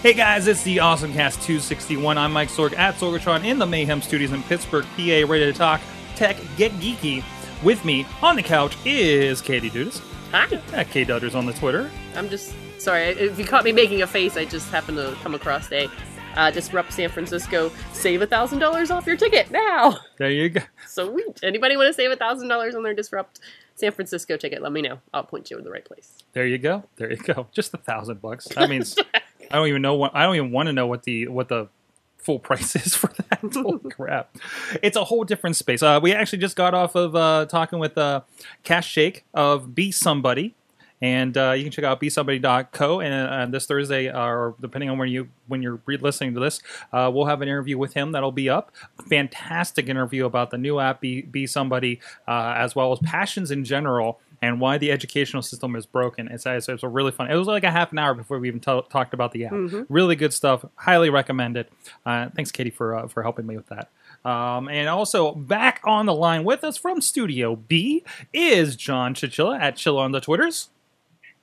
Hey guys, it's the Awesome Cast 261. I'm Mike Sorg at Sorgatron in the Mayhem Studios in Pittsburgh, PA, ready to talk tech, get geeky. With me on the couch is Katie Dudas. Hi. At K Dudders on the Twitter. I'm just sorry. If you caught me making a face, I just happened to come across a uh, disrupt San Francisco. Save a thousand dollars off your ticket now. There you go. Sweet. Anybody want to save a thousand dollars on their disrupt San Francisco ticket? Let me know. I'll point you in the right place. There you go. There you go. Just a thousand bucks. That means I don't even know what I don't even want to know what the what the full price is for that. Holy crap! It's a whole different space. Uh, we actually just got off of uh, talking with uh, Kash Shaikh of Be Somebody. And uh, you can check out besomebody.co. And uh, this Thursday, uh, or depending on when you when you're re-listening to this, uh, we'll have an interview with him that'll be up. Fantastic interview about the new app, Be, Be Somebody, uh, as well as passions in general and why the educational system is broken. It's, it's, it's a really fun. It was like a half an hour before we even t- talked about the app. Really good stuff. Highly recommend it. Uh, thanks, Katie, for uh, for helping me with that. Um, and also back on the line with us from Studio B is John Chichilla at Chilla on the Twitters.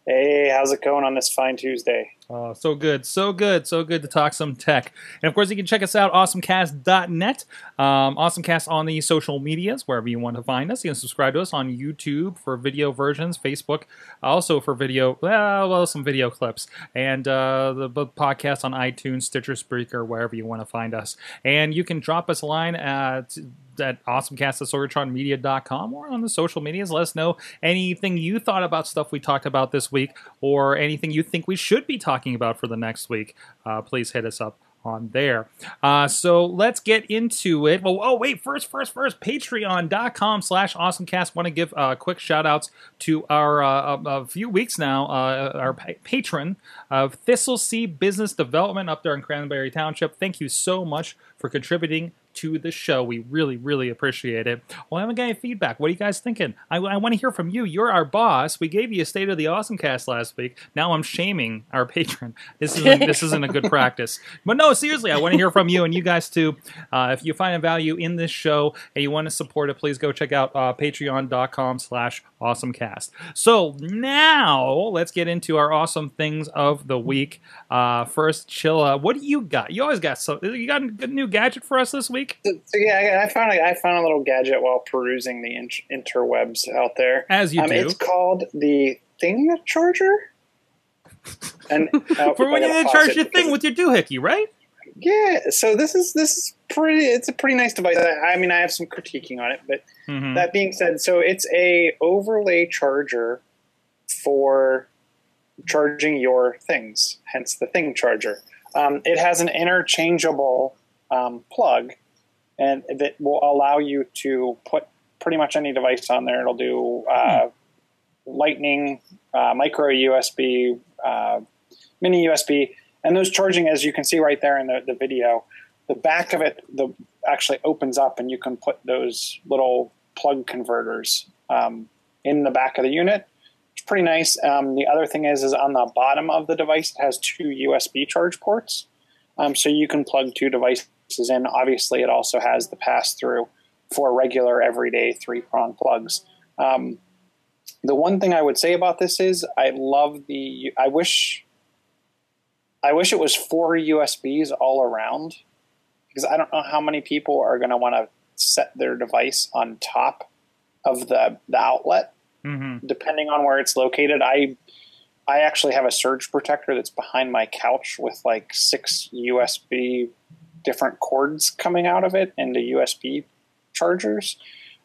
Hey, how's it going on this fine Tuesday? Oh, so good, so good, so good to talk some tech. And of course, you can check us out, awesomecast.net. Um, awesomecast on the social medias, wherever you want to find us. You can subscribe to us on YouTube for video versions, Facebook, also for video, well, well some video clips, and uh, the, podcast on iTunes, Stitcher, Spreaker, wherever you want to find us. And you can drop us a line at at awesomecast at sorgatronmedia.com or on the social medias. Let us know anything you thought about stuff we talked about this week or anything you think we should be talking about for the next week. Uh, please hit us up on there. Uh, so let's get into it. Well, oh, wait, first, first, first, patreon.com slash awesomecast. Want to give uh, quick shout outs to our, uh, a, few weeks now, uh, our pa- patron of Thistle Seed Business Development up there in Cranberry Township. Thank you so much for contributing to the show. We really, really appreciate it. Well, I haven't got any feedback. What are you guys thinking? I, I want to hear from you. You're our boss. We gave you a state of the awesome cast last week. Now I'm shaming our patron. This isn't this isn't a good practice. But no, seriously, I want to hear from you and you guys too. Uh, if you find a value in this show and you want to support it, please go check out uh, patreon.com slash awesomecast. So now let's get into our awesome things of the week. Uh, first, Chilla, what do you got? You always got so You got a good new gadget for us this week? So, so yeah, I, I found a, I found a little gadget while perusing the in- interwebs out there. As you um, do. It's called the Thing Charger. And uh, For when you gotta need to charge your thing with your doohickey, right? Yeah, so this is this is pretty. It's a pretty nice device. I, I mean, I have some critiquing on it, but Mhm. that being said, so it's a overlay charger for charging your things. Hence the thing charger. Um, it has an interchangeable um, plug, and that will allow you to put pretty much any device on there. It'll do uh, Lightning, uh, micro USB, uh, mini USB, and those charging, as you can see right there in the, the video, the back of it the actually opens up, and you can put those little plug converters um, in the back of the unit. It's pretty nice. Um, the other thing is, is on the bottom of the device, it has two USB charge ports, um, so you can plug two devices in. Obviously, it also has the pass through for regular, everyday three prong plugs. Um, the one thing I would say about this is I love the. I wish. I wish it was four USBs all around, because I don't know how many people are going to want to set their device on top of the the outlet, Mm-hmm. depending on where it's located. I I actually have a surge protector that's behind my couch with like six USB different cords coming out of it and the USB chargers.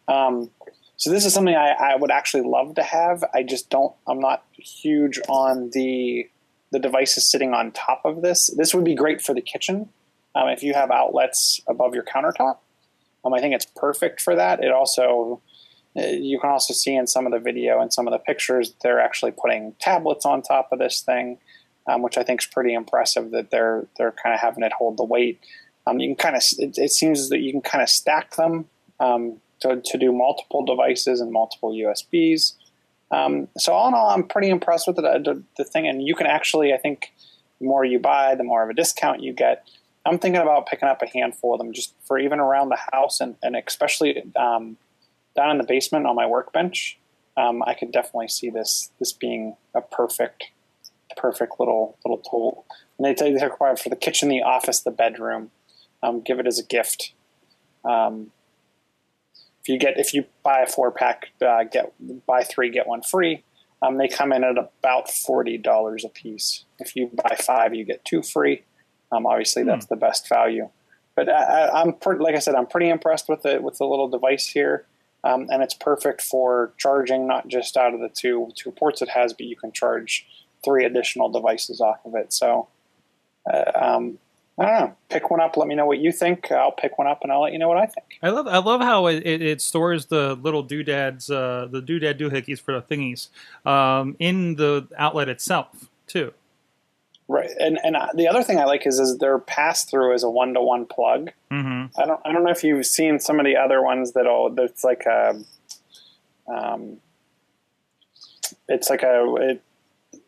Um, so this is something I, I would actually love to have. I just don't. I'm not huge on the the device is sitting on top of this. This would be great for the kitchen um, if you have outlets above your countertop. Um, I think it's perfect for that. It also uh, you can also see in some of the video and some of the pictures they're actually putting tablets on top of this thing. um, which I think is pretty impressive that they're they're kind of having it hold the weight. Um, you can kind of it, it seems that you can kind of stack them um, to, to do multiple devices and multiple USBs. Um, so all in all, I'm pretty impressed with the, the, the thing, and you can actually, I think, the more you buy, the more of a discount you get. I'm thinking about picking up a handful of them just for even around the house, and, and especially um, down in the basement on my workbench. Um, I could definitely see this this being a perfect, perfect little little tool. And they they require for the kitchen, the office, the bedroom. Um, give it as a gift. Um, if you get if you buy a four pack, uh, get buy three get one free. Um, they come in at about forty dollars a piece. If you buy five, you get two free. Um, obviously, that's the best value. But I, I, I'm pretty, like I said, I'm pretty impressed with the with the little device here, um, and it's perfect for charging not just out of the two two ports it has, but you can charge three additional devices off of it. So, uh, um, I don't know. Pick one up. Let me know what you think. I'll pick one up and I'll let you know what I think. I love I love how it, it, it stores the little doodads, uh, the doodad doohickeys for the thingies um, in the outlet itself too. Right, and and uh, the other thing I like is is their pass through is a one to one plug. Mm-hmm. I don't I don't know if you've seen some of the other ones that all that's like a, um, it's like a it,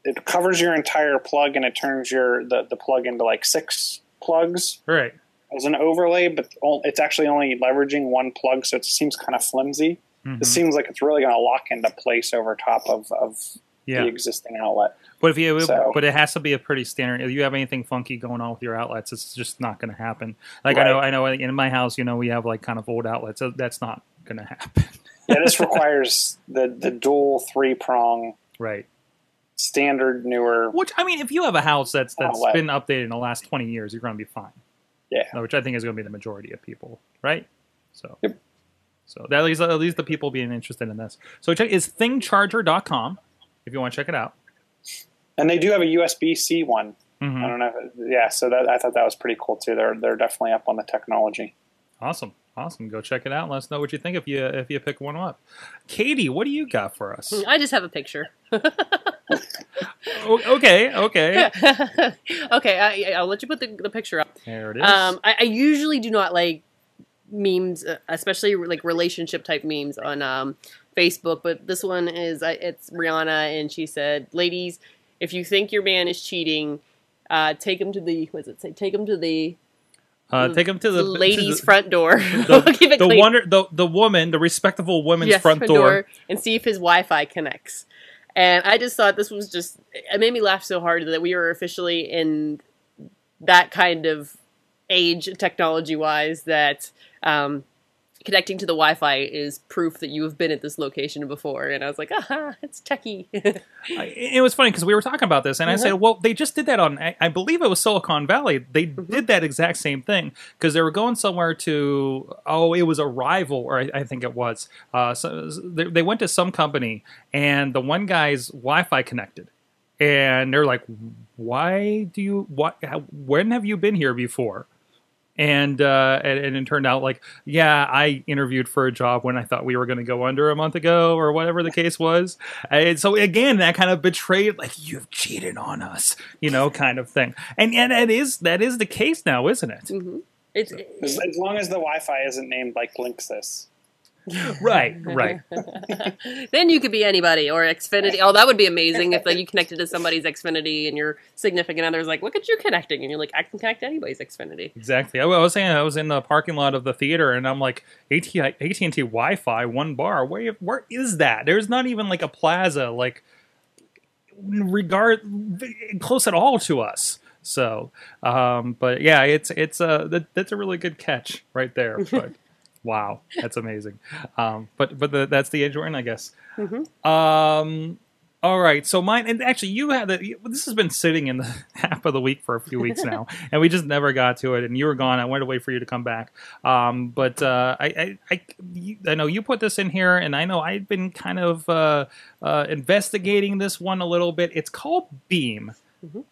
it covers your entire plug and it turns your the the plug into like six plugs Right. as an overlay, but it's actually only leveraging one plug, so it seems kind of flimsy. Mhm. It seems like it's really going to lock into place over top of of Yeah. the existing outlet. But if you, So- but it has to be a pretty standard. If you have anything funky going on with your outlets, it's just not going to happen. Like I know, I know, in my house, you know, we have like kind of old outlets. So that's not going to happen. Yeah, this requires the the dual three prong right. Standard newer. Which I mean, if you have a house that's that's Outlet. been updated in the last twenty years, you're going to be fine. Yeah. Uh, Which I think is going to be the majority of people, right? So. Yep. So that leaves at least the people being interested in this. So check is thingcharger.com if you want to check it out. And they do have a USB C one. Mhm. I don't know. If, yeah, so that I thought that was pretty cool too. They're they're definitely up on the technology. Awesome, awesome. Go check it out. Let us know what you think if you if you pick one up. Katie, what do you got for us? I just have a picture. Okay, okay. okay, I, I'll let you put the, the picture up. There it is. Um, I, I usually do not like memes, uh, especially like relationship type memes on um, Facebook. But this one is it's Rihanna, and she said, "Ladies, if you think your man is cheating, uh, take him to the what does it say? Take him to the uh, take him to the ladies' to the, front door. the, Keep it the clean. wonder the the woman, the respectable woman's Yes, front door. and see if his Wi-Fi connects. And I just thought this was just it made me laugh so hard that we were officially in that kind of age technology wise that um, connecting to the Wi-Fi is proof that you have been at this location before. And I was like, aha, it's techie. It was funny because we were talking about this, and I said, Uh-huh. "Well, they just did that on. I, I believe it was Silicon Valley. They Mm-hmm. did that exact same thing because they were going somewhere to. Oh, it was a rival, or I, I think it was. Uh, so they, they went to some company, and the one guy's Wi-Fi connected, and they're like, "Why do you? What? How, when have you been here before?" And, uh, and and it turned out like yeah I interviewed for a job when I thought we were going to go under a month ago or whatever the case was. And so again that kind of betrayed like you've cheated on us you know kind of thing. And and that is that is the case now isn't it? Hmm It's As, as long as the Wi-Fi isn't named like Linksys. Right right then you could be anybody or Xfinity. Oh, that would be amazing if like you connected to somebody's Xfinity and your significant other's like, "Look at you connecting," and you're like, "I can connect to anybody's Xfinity." exactly I, was saying I was in the parking lot of the theater and I'm like AT AT&T Wi-Fi one bar where where is that there's not even like a plaza like regard close at all to us so um but yeah it's it's a that, that's a really good catch right there but wow that's amazing. Um but but the, that's the age we're in i guess. Mhm. um all right so mine and actually you had the, this has been sitting in the app of the week for a few weeks now and we just never got to it and you were gone. I wanted to wait for you to come back. Um but uh i i i, I know you put this in here and i know i've been kind of uh uh investigating this one a little bit. It's called beam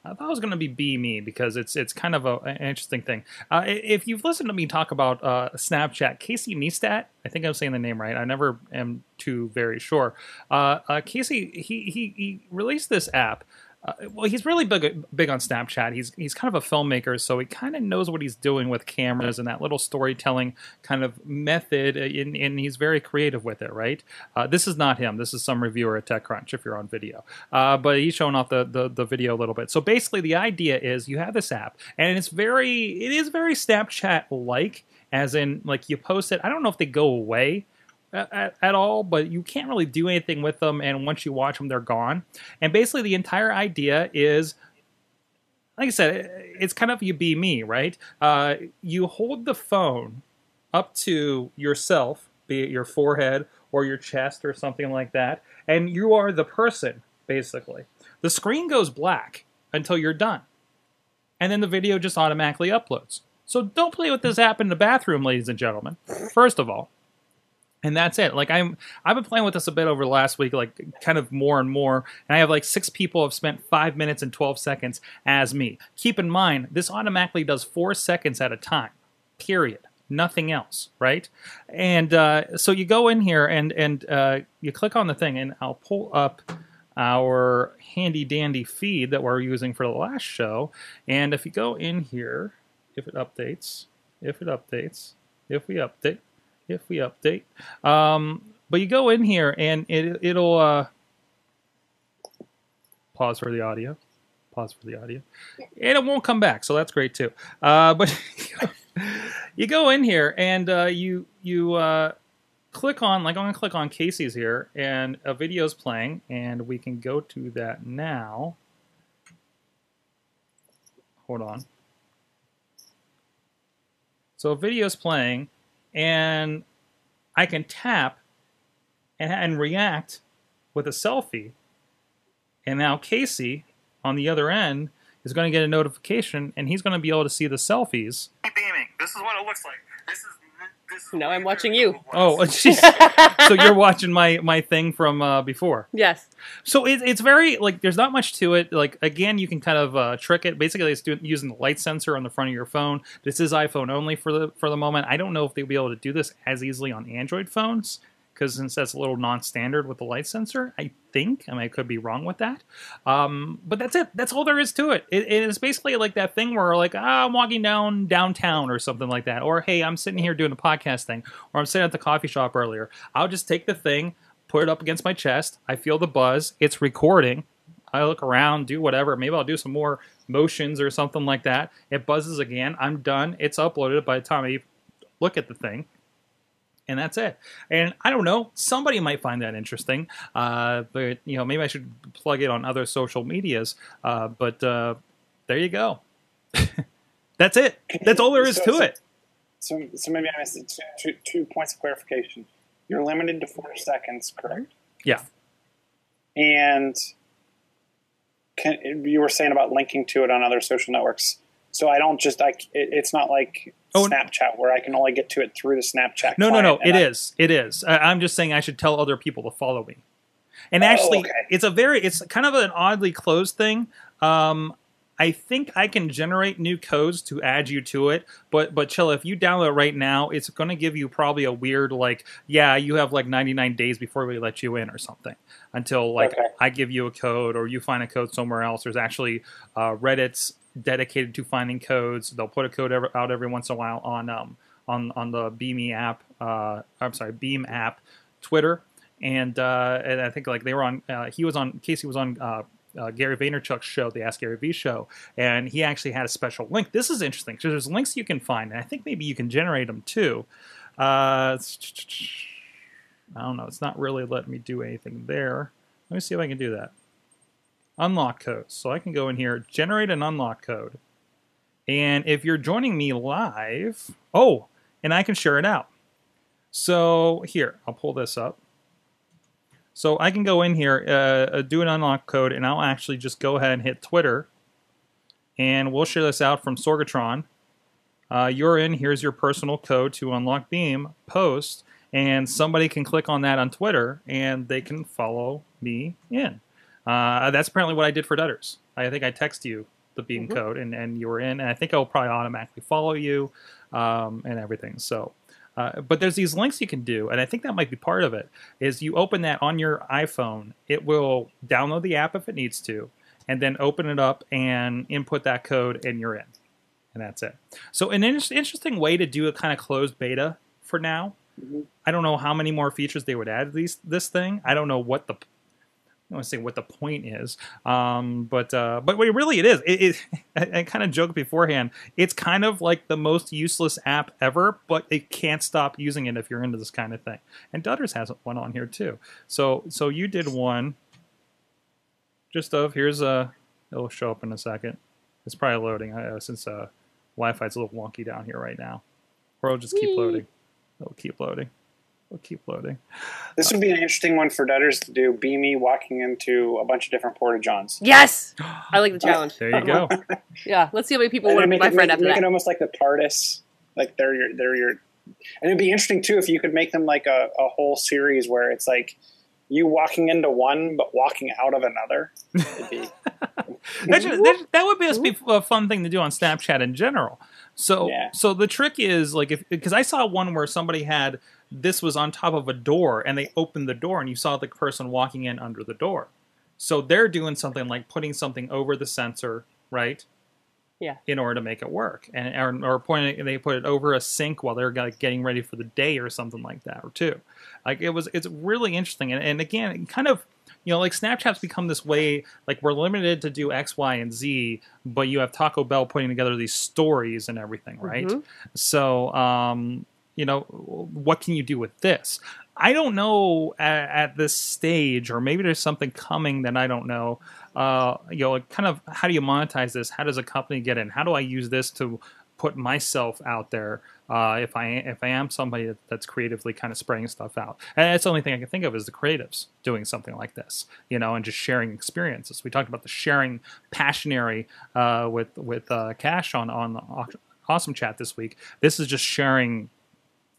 I thought it was going to be be me because it's it's kind of a, an interesting thing. Uh, if you've listened to me talk about uh, Snapchat, Casey Neistat, I think I'm saying the name right. I never am too very sure. Uh, uh, Casey he, he he released this app uh, well, he's really big big on Snapchat. He's he's kind of a filmmaker, so he kind of knows what he's doing with cameras and that little storytelling kind of method, uh, and, and he's very creative with it. Right? Uh, this is not him. This is some reviewer at TechCrunch if you're on video, uh, but he's showing off the, the the video a little bit. So basically, the idea is you have this app, and it's very it is very Snapchat like, as in like you post it. I don't know if they go away at, at, all, but you can't really do anything with them. And once you watch them, they're gone. And basically, the entire idea is like I said, it's kind of you be me, right? Uh, you hold the phone up to yourself, be it your forehead or your chest or something like that, and you are the person, basically. The screen goes black until you're done. And then the video just automatically uploads. So don't play with this app in the bathroom, ladies and gentlemen. First of all and that's it. Like i'm i've been playing with this a bit over the last week like kind of more and more. And i have like six people have spent five minutes and 12 seconds as me. Keep in mind this automatically does four seconds at a time period. Nothing else right? And uh, so you go in here and and uh, you click on the thing and i'll pull up our handy dandy feed that we're using for the last show. And if you go in here if it updates if it updates if we update if we update. Um, but you go in here and it, it'll uh, pause for the audio. Pause for the audio. And it won't come back, so that's great too. Uh, but you go in here and uh, you you uh, click on like I'm gonna click on Casey's here, and a video's playing, and we can go to that now. Hold on. So a video's playing, and I can tap and, and react with a selfie. And now Casey on the other end is going to get a notification, and he's going to be able to see the selfies. beaming. This is what it looks like. This is. Now I'm watching you. Oh, jeez. so you're watching my my thing from uh, before. Yes. So it, it's very like there's not much to it. Like again, you can kind of uh, trick it. Basically, it's doing, using the light sensor on the front of your phone. This is iPhone only for the for the moment. I don't know if they'll be able to do this as easily on Android phones because since that's a little non-standard with the light sensor, I think. I mean, I could be wrong with that. Um, but that's it. That's all there is to it. it. It is basically like that thing where like ah, I'm walking down downtown or something like that, or hey, I'm sitting here doing a podcast thing, or I'm sitting at the coffee shop earlier. I'll just take the thing put it up against my chest. I feel the buzz. It's recording. I look around, do whatever. Maybe I'll do some more motions or something like that. It buzzes again. I'm done. It's uploaded by the time look at the thing. And that's it. And I don't know. Somebody might find that interesting. Uh, but, you know, maybe I should plug it on other social medias. Uh, but uh, there you go. that's it. That's all there is So- to so- it. So, so maybe I missed. Two, two, two points of clarification. You're limited to four seconds, correct? Yeah. And can, you were saying about linking to it on other social networks. So I don't just I. It, it's not like Oh, Snapchat where I can only get to it through the Snapchat. No, no, no. It I- is. It is. I, I'm just saying I should tell other people to follow me. And Oh, actually, okay. it's a very, it's kind of an oddly closed thing. Um, I think I can generate new codes to add you to it, but but chill. If you download it right now, it's going to give you probably a weird like, yeah, you have like 99 days before we let you in or something. Until like Okay. I give you a code or you find a code somewhere else. There's actually uh, Reddit's dedicated to finding codes. They'll put a code out every once in a while on um, on on the Beamy app. Uh, I'm sorry, Beam app, Twitter, and uh, and I think like they were on. Uh, he was on. Casey was on. Uh, uh, Gary Vaynerchuk's show, the Ask Gary V show, and he actually had a special link. This is interesting because there's links you can find, and I think maybe you can generate them too. Uh, I don't know. It's not really letting me do anything there. Let me see if I can do that. Unlock codes. So I can go in here, generate an unlock code. And if you're joining me live, oh, and I can share it out. So here, I'll pull this up. So I can go in here, uh, uh, do an unlock code, and I'll actually just go ahead and hit Twitter. And we'll share this out from Sorgatron. Uh, you're in, here's your personal code to unlock Beam, post, and somebody can click on that on Twitter and they can follow me in. Uh, that's apparently what I did for Dutters. I think I text you the Beam Mhm. code and, and you were in, and I think I'll probably automatically follow you um, and everything. So, uh, but there's these links you can do, and I think that might be part of it. Is you open that on your iPhone, it will download the app if it needs to, and then open it up and input that code, and you're in, and that's it. So an in- interesting way to do a kind of closed beta for now. I don't know how many more features they would add to these this thing. I don't know what the I don't want to say what the point is, um, but uh, but really it is. It, it I, I kind of joked beforehand. It's kind of like the most useless app ever, but it can't stop using it if you're into this kind of thing. And Dutters has one on here too. So so you did one. Just of here's a. It'll show up in a second. It's probably loading uh, since uh, Wi-Fi's a little wonky down here right now. Or it'll just keep Whee! loading. It'll keep loading. It'll keep loading. This would be an interesting one for Dutters to do. Be me walking into a bunch of different porta johns. Yes, I like the challenge. There you go. Yeah, let's see how many people And want then to be make, my it, friend make, after make it almost like the TARDIS, like they're your they're your. And it'd be interesting too if you could make them like a, a whole series where it's like you walking into one but walking out of another. It'd be, that, should, that, that would be a, be a fun thing to do on Snapchat in general. So, Yeah. so the trick is like if because I saw one where somebody had this was on top of a door and they opened the door and you saw the person walking in under the door. So they're doing something like putting something over the sensor, right? Yeah. In order to make it work, and or, or pointing, they put it over a sink while they're like getting ready for the day or something like that, or two. Like it was, it's really interesting, and, and again, kind of you know, like Snapchat's become this way, like we're limited to do X, Y, and Z, but you have Taco Bell putting together these stories and everything, right? Mhm. So, um, you know, what can you do with this? I don't know at, at this stage, or maybe there's something coming that I don't know. Uh, you know, kind of how do you monetize this? How does a company get in? How do I use this to put myself out there uh, if I if I am somebody that's creatively kind of spraying stuff out? And that's the only thing I can think of is the creatives doing something like this, you know, and just sharing experiences. We talked about the sharing passionary uh, with with uh, Kash on on Awesome Chat this week. This is just sharing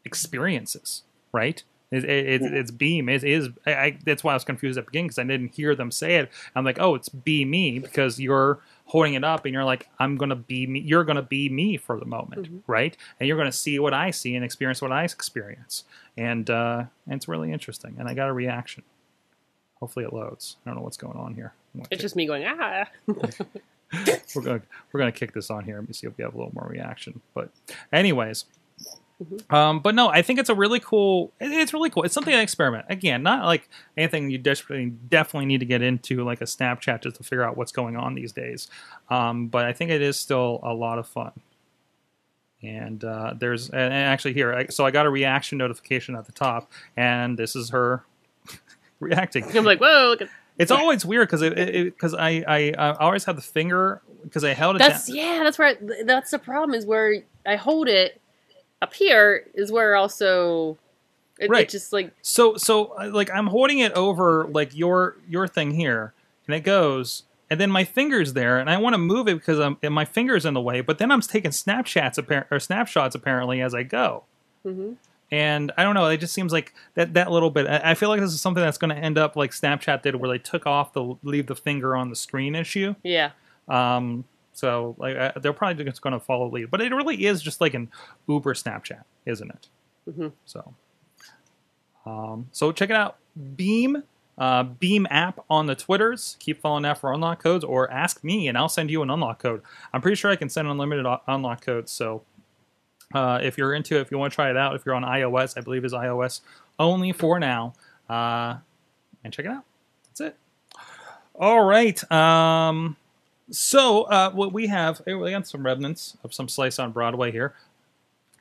experiences, right? It, it, it, it's Beam. It is. I, I, that's why I was confused at the beginning because I didn't hear them say it. I'm like, oh, it's be me because you're holding it up and you're like, I'm gonna be me. You're gonna be me for the moment, right? And you're gonna see what I see and experience what I experience. And uh, and it's really interesting. And I got a reaction. Hopefully it loads. I don't know what's going on here. It's kick- just me going ah. we're gonna we're gonna kick this on here. and see if we have a little more reaction. But anyways. Um, but no, I think it's a really cool. It's really cool. It's something to experiment. Again, not like anything you desperately definitely need to get into, like a Snapchat, just to figure out what's going on these days. Um, but I think it is still a lot of fun. And uh, there's and actually here, I, so I got a reaction notification at the top, and this is her reacting. I'm like, whoa, look at It's always weird because it because I, I I always have the finger because I held it. that's down. yeah, that's where that's the problem is where I hold it up here is where also it, Right. it just like So so uh, like I'm holding it over like your your thing here, and it goes, and then my finger's there, and I want to move it because I'm and my finger's in the way. But then I'm taking snapshots appar- or snapshots apparently as I go. mhm. And I don't know. It just seems like that that little bit. I I feel like this is something that's going to end up like Snapchat did, where they took off the leave the finger on the screen issue. yeah. Um, so like uh, they're probably just going to follow lead, but it really is just like an Uber Snapchat, isn't it? Mhm. So, um, so check it out, Beam, uh, Beam app on the Twitters. Keep following that for unlock codes, or ask me and I'll send you an unlock code. I'm pretty sure I can send unlimited o- unlock codes. So uh, if you're into it, if you want to try it out, if you're on iOS, I believe is iOS only for now. Uh, and check it out. That's it. All right. Um, so uh, what we have, we got some remnants of some slice on Broadway here.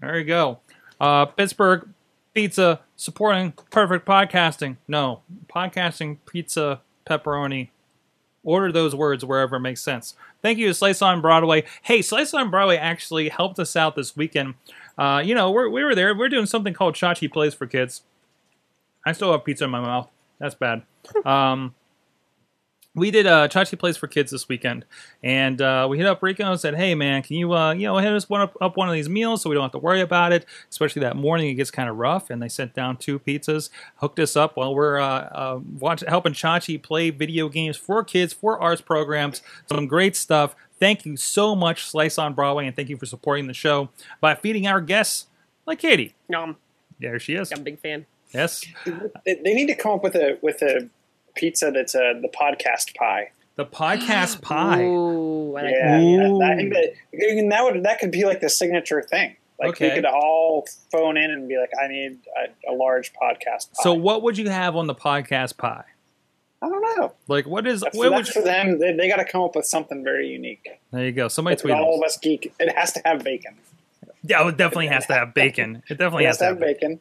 There you go. Uh, Pittsburgh pizza supporting perfect podcasting. No, podcasting pizza pepperoni. Order those words wherever it makes sense. Thank you to Slice on Broadway. Hey, Slice on Broadway actually helped us out this weekend. Uh, you know, we're, we were there. We're doing something called Chachi Plays for Kids. I still have pizza in my mouth. That's bad. Um, we did uh, Chachi Plays for Kids this weekend, and uh, we hit up Rico and said, "Hey, man, can you uh, you know hit us one up, up one of these meals so we don't have to worry about it? Especially that morning, it gets kind of rough." And they sent down two pizzas, hooked us up while we're uh, uh, watch, helping Chachi play video games for kids for arts programs. Some great stuff. Thank you so much, Slice on Broadway, and thank you for supporting the show by feeding our guests like Katie. No, I'm, There she is. I'm a big fan. Yes, They, they need to come up with a with a pizza that's a the podcast pie. The podcast pie. Ooh, I like yeah, that. yeah. Ooh. I think that and that would that could be like the signature thing. Like Okay. we could all phone in and be like, "I need a, a large podcast." Pie. So what would you have on the podcast pie? I don't know. Like what is That's, what would that's for them. They, they got to come up with something very unique. There you go. Somebody But tweet all of us geek. It has to have bacon. Yeah, it definitely has to have bacon. It definitely It has has to have bacon.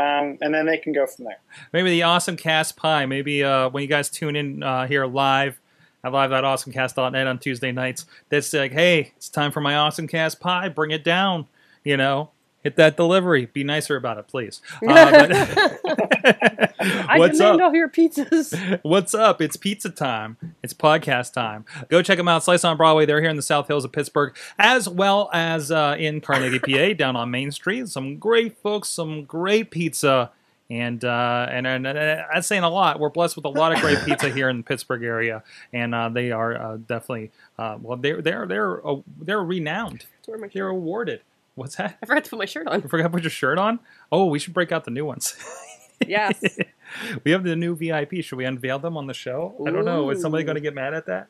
Um, and then they can go from there. Maybe the awesome cast pie. Maybe uh, when you guys tune in uh, here live at live.awesomecast.net on Tuesday nights, that's like, hey, it's time for my awesome cast pie. Bring it down. You know, hit that delivery. Be nicer about it, please. Uh, but- I What's demand up? all your pizzas. What's up? It's pizza time. It's podcast time. Go check them out. Slice on Broadway. They're here in the South Hills of Pittsburgh, as well as uh, in Carnegie, PA, down on Main Street. Some great folks, some great pizza, and uh, and, and, and that's saying a lot. We're blessed with a lot of great pizza here in the Pittsburgh area, and uh, they are uh, definitely uh, well. They're they're they're uh, they're renowned. Where am I? They're awarded. What's that? I forgot to put my shirt on. I forgot to put your shirt on. Oh, we should break out the new ones. Yes. we have the new VIP. Should we unveil them on the show? I don't know. Is somebody going to get mad at that?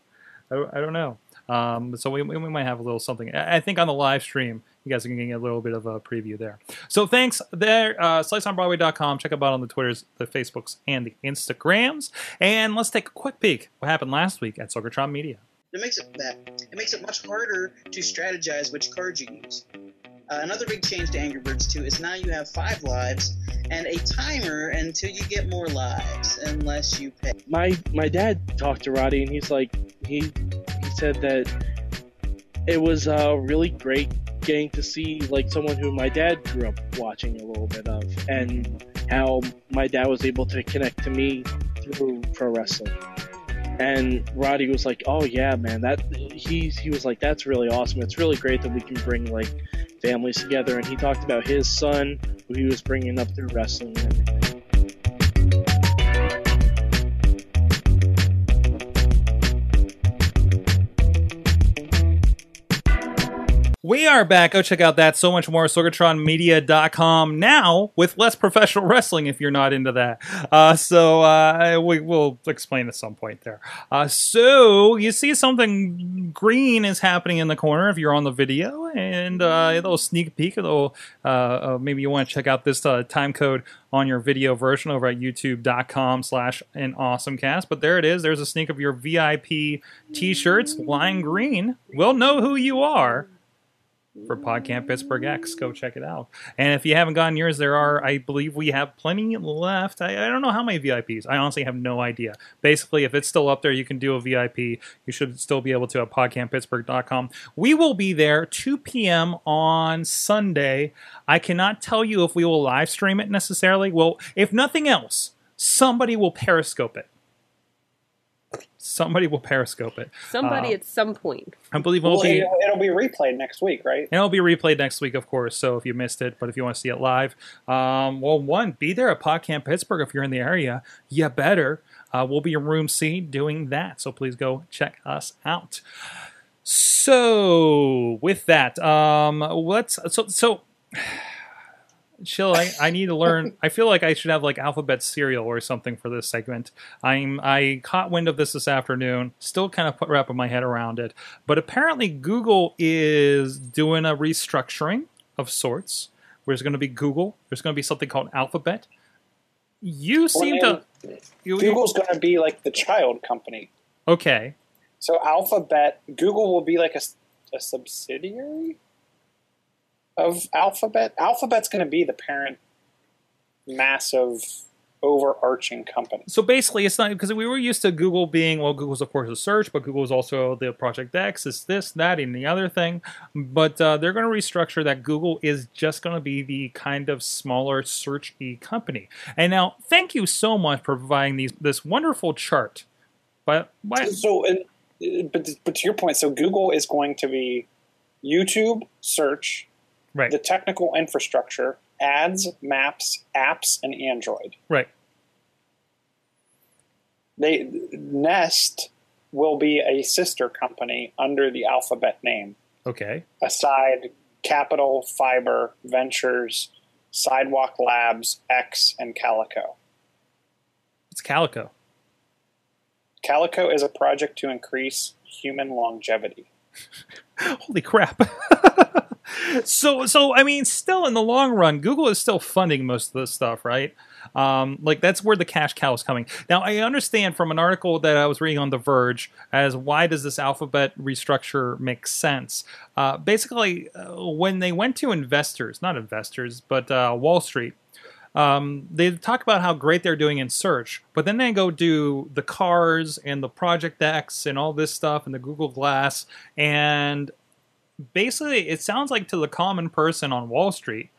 I, don't- I don't know. Um, so we, we might have a little something. I I think on the live stream, you guys are going to get a little bit of a preview there. So thanks there. Uh, SliceOnBroadway.com. Check them out on the Twitters, the Facebooks, and the Instagrams. And let's take a quick peek what happened last week at Sorgatron Media. It makes it that it makes it much harder to strategize which cards you use. Uh, another big change to Angry Birds 2 is now you have five lives and a timer until you get more lives, unless you pay. my my dad talked to Roddy and he's like he he said that it was uh, really great getting to see like someone who my dad grew up watching a little bit of and how my dad was able to connect to me through pro wrestling. And Roddy was like, "Oh yeah, man, that he he was like, that's really awesome. It's really great that we can bring like families together." And he talked about his son who he was bringing up through wrestling and We are back. Go check out that so much more sorgatronmedia.com now with less professional wrestling if you're not into that. Uh, so uh, we will explain at some point there. Uh, so you see something green is happening in the corner if you're on the video, and uh, a little sneak peek. A little uh, uh, maybe you want to check out this time code on your video version over at youtube.com slash an awesome cast but there it is there's a sneak of your vip t-shirts lime green we'll know who you are for PodCamp Pittsburgh X. Go check it out. And if you haven't gotten yours, there are, I believe, we have plenty left. I, I don't know how many VIPs. I honestly have no idea. Basically, if it's still up there, you can do a VIP. You should still be able to at podcamppittsburgh.com. We will be there 2 p.m. on Sunday. I cannot tell you if we will live stream it necessarily. Well, if nothing else, somebody will periscope it. Somebody will periscope it. Somebody Uh, at some point. I believe it will Well, be. it'll, it'll be replayed next week, right? And it'll be replayed next week, of course. So if you missed it, but if you want to see it live, um, well, one, be there at PodCamp Pittsburgh if you're in the area. You better. Uh, we'll be in room C doing that. So please go check us out. So with that, um, let's so so. Chill. I, I need to learn. I feel like I should have like alphabet cereal or something for this segment. I'm I caught wind of this this afternoon. Still kind of put wrapping my head around it. But apparently Google is doing a restructuring of sorts. Where there's going to be Google. There's going to be something called Alphabet. You seem to. You, Google's going to be like the child company. okay. So Alphabet, Google will be like a subsidiary of Alphabet. Alphabet's going to be the parent, massive, overarching company. So basically, it's not because we were used to Google being well. Google's of course a search, but Google's also the Project X. It's this, that, and the other thing. But uh, they're going to restructure that. Google is just going to be the kind of smaller searchy company. And now, thank you so much for providing these this wonderful chart. But why? So, and, but but to your point, so Google is going to be YouTube search, Right, the technical infrastructure, ads, maps, apps, and Android. right. They Nest will be a sister company under the Alphabet name. Okay, aside Capital, Fiber, Ventures, Sidewalk Labs, X, and Calico. it's Calico. Calico is a project to increase human longevity. Holy crap. so so I mean still in the long run Google is still funding most of this stuff, right? Um, like that's where the cash cow is coming. Now I understand from an article that I was reading on The Verge as why does this alphabet restructure make sense? Uh, basically, uh, when they went to investors, not investors, but uh, Wall Street, um, they talk about how great they're doing in search, but then they go do the cars and the Project X and all this stuff and the Google Glass, and basically it sounds like to the common person on Wall Street,